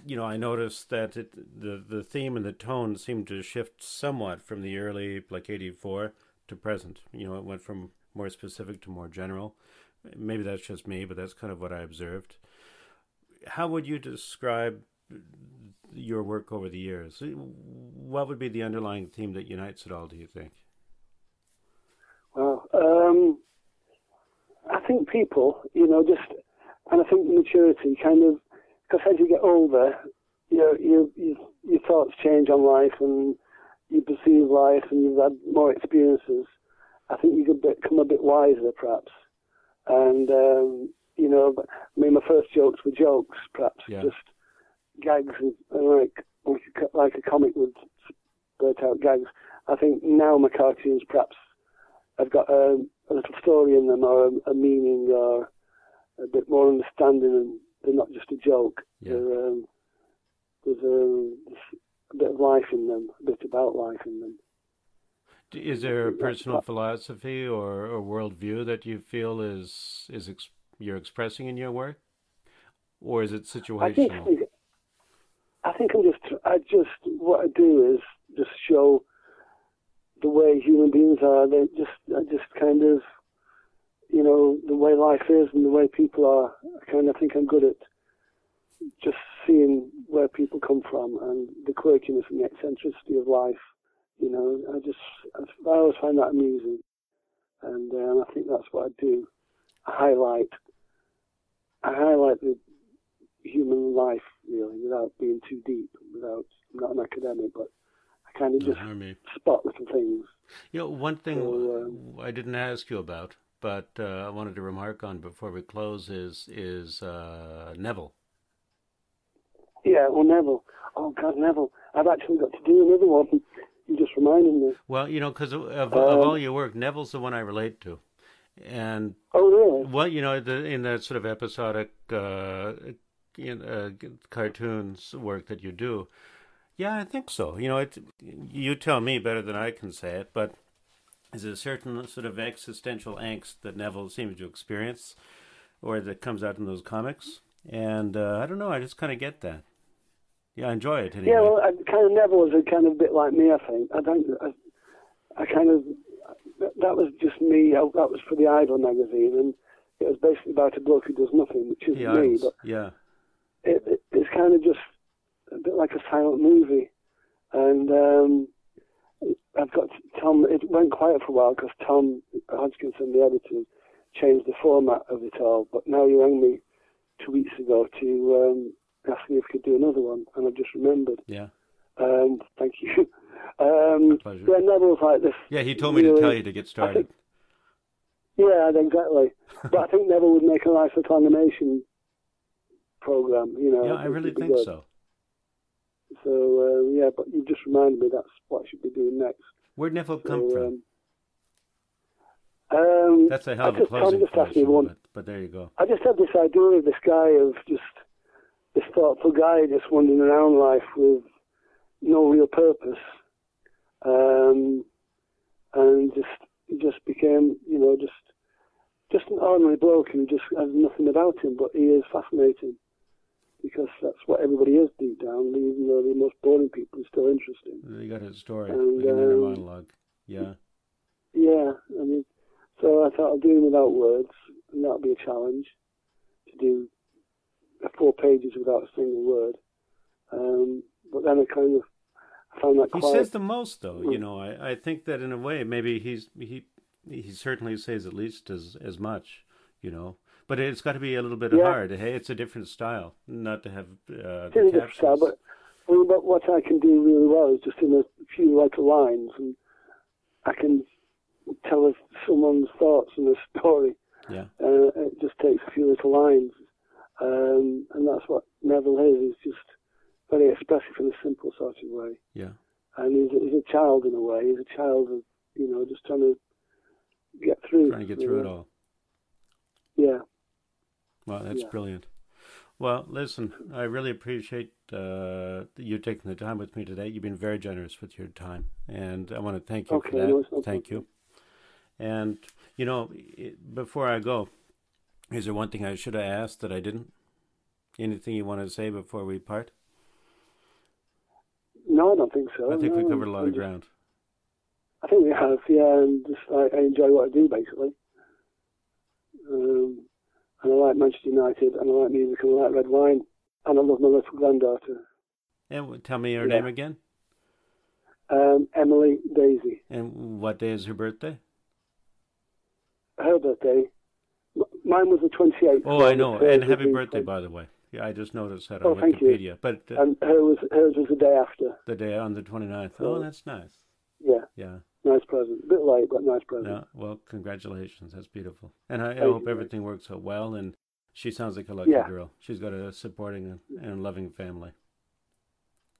you know, I noticed that it, the the theme and the tone seemed to shift somewhat from the early like '84 to present. You know, it went from more specific to more general. Maybe that's just me, but that's kind of what I observed. How would you describe your work over the years? What would be the underlying theme that unites it all? Do you think? Well, um, I think people, you know, just, and I think maturity kind of, because as you get older, your your your your thoughts change on life, and you perceive life, and you've had more experiences. I think you could become a bit wiser, perhaps. And um, you know, I mean, my first jokes were jokes, perhaps Yeah. just gags, and, and like like a, like a comic would spurt out gags. I think now my cartoons perhaps have got a, a little story in them, or a, a meaning, or a bit more understanding, and they're not just a joke. Yeah. Um, there's a, there's a bit of life in them, a bit about life in them. Is there a personal philosophy or, or worldview that you feel is is ex- you're expressing in your work, or is it situational? I think? I think I'm just I just what I do is just show the way human beings are. They just I just kind of you know the way life is and the way people are. I kind of think I'm good at just seeing where people come from and the quirkiness and the eccentricity of life. You know, I just I always find that amusing, and um, I think that's what I do. I highlight I highlight the human life really without being too deep. Without I'm not an academic, but I kind of just spot little things. You know, one thing So, I didn't ask you about, but uh, I wanted to remark on before we close is is uh, Neville. Yeah, well, Neville. Oh God, Neville. I've actually got to do another one. You just reminded me. Well, you know, because of, of, Um, of all your work, Neville's the one I relate to, and Oh really? well, you know, the, in that sort of episodic uh, in, uh, cartoons work that you do, yeah, I think so. You know, it. You tell me better than I can say it, but is a certain sort of existential angst that Neville seems to experience, or that comes out in those comics, and uh, I don't know. I just kind of get that. Yeah, I enjoy it anyway. Yeah, well, I, kind of Neville is a kind of bit like me. I think. I don't. I, I kind of. That, was just me. I, that was for the Idler magazine, and it was basically about a bloke who does nothing, which isn't yeah, me. But yeah, it, it, it's kind of just a bit like a silent movie. And um, I've got Tom. It went quiet for a while because Tom Hodgkinson, the editor, changed the format of it all. But now you rang me two weeks ago to um, ask me if I could do another one, and I've just remembered. yeah, Um, thank you. Um, pleasure. yeah, Neville's like this. yeah. He told me to tell you to get started. Yeah, exactly. but I think Neville would make a nice animation program. You know, Yeah, I really think good. so. So uh, yeah, but you just reminded me that's what I should be doing next. Where'd Neville So, come from? Um, um, That's a hell of a closing just asked me one. but, but there you go. I just had this idea of this guy of just this thoughtful guy just wandering around life with no real purpose, um, and just just became you know just just an ordinary bloke who just has nothing about him, but he is fascinating because that's what everybody is deep down. Even though the most boring people are still interesting. You got his story, And, like an inner um, monologue. Yeah, Yeah, I mean, so I thought I'll do him without words, and that'll be a challenge. to do four pages without a single word. Um, but then I kind of found that He quite. says the most, though. You Mm. know, I, I think that in a way, maybe he's he he certainly says at least as as much. You know, but it's got to be a little bit Yeah. hard. Hey, it's a different style, not to have uh, It's the in a different style, but, but what I can do really well is just in a few like lines, and I can tell someone's thoughts and a story. yeah, Uh, it just takes a few little lines, um, and that's what Neville is. He's just very expressive in a simple sort of way, yeah, and he's a, he's a child in a way. He's a child of you know just trying to get through. trying to get through it all. Yeah. Well, that's Yeah. brilliant. Well, listen, I really appreciate uh, you taking the time with me today. You've been very generous with your time, and I want to thank you for Okay, that. no, no thank you. And you know, before I go, is there one thing I should have asked that I didn't? Anything you want to say before we part? No, I don't think so. I think we covered a lot of ground. I think we have, yeah, and just I, I enjoy what I do basically. Um, and I like Manchester United, and I like music, and I like red wine, and I love my little granddaughter, And w- tell me her Yeah. name again. um, Emily Daisy. And what day is her birthday? Her birthday, m- mine was the 28th. Oh, I know. And happy birthday, 20th. by the way. Yeah, I just noticed that Oh, on thank you. Wikipedia. But uh, And her was hers was the day after. the day on the 29th. So- Oh, that's nice. Yeah, Yeah. Nice present. A bit late, but nice present. Yeah, well, congratulations. That's beautiful. And I, I hope you. everything works out well. And she sounds like a lucky Yeah. girl. She's got a supporting and, and loving family.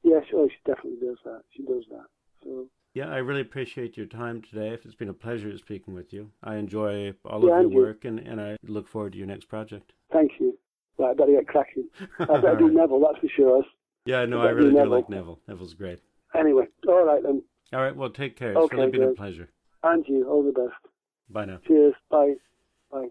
Yeah, sure, oh, she definitely does that. She does that. So Yeah, I really appreciate your time today. It's been a pleasure speaking with you. I enjoy all Yeah, of your you. work, and, and I look forward to your next project. thank you. Right, I better get cracking. I better do right. Neville, that's for sure. Yeah, no, I I do really do like Neville. Neville's great. Anyway, all right then. All right. Well, take care. It's okay, really been good. a pleasure. And you. All the best. Bye now. Cheers. Bye. Bye.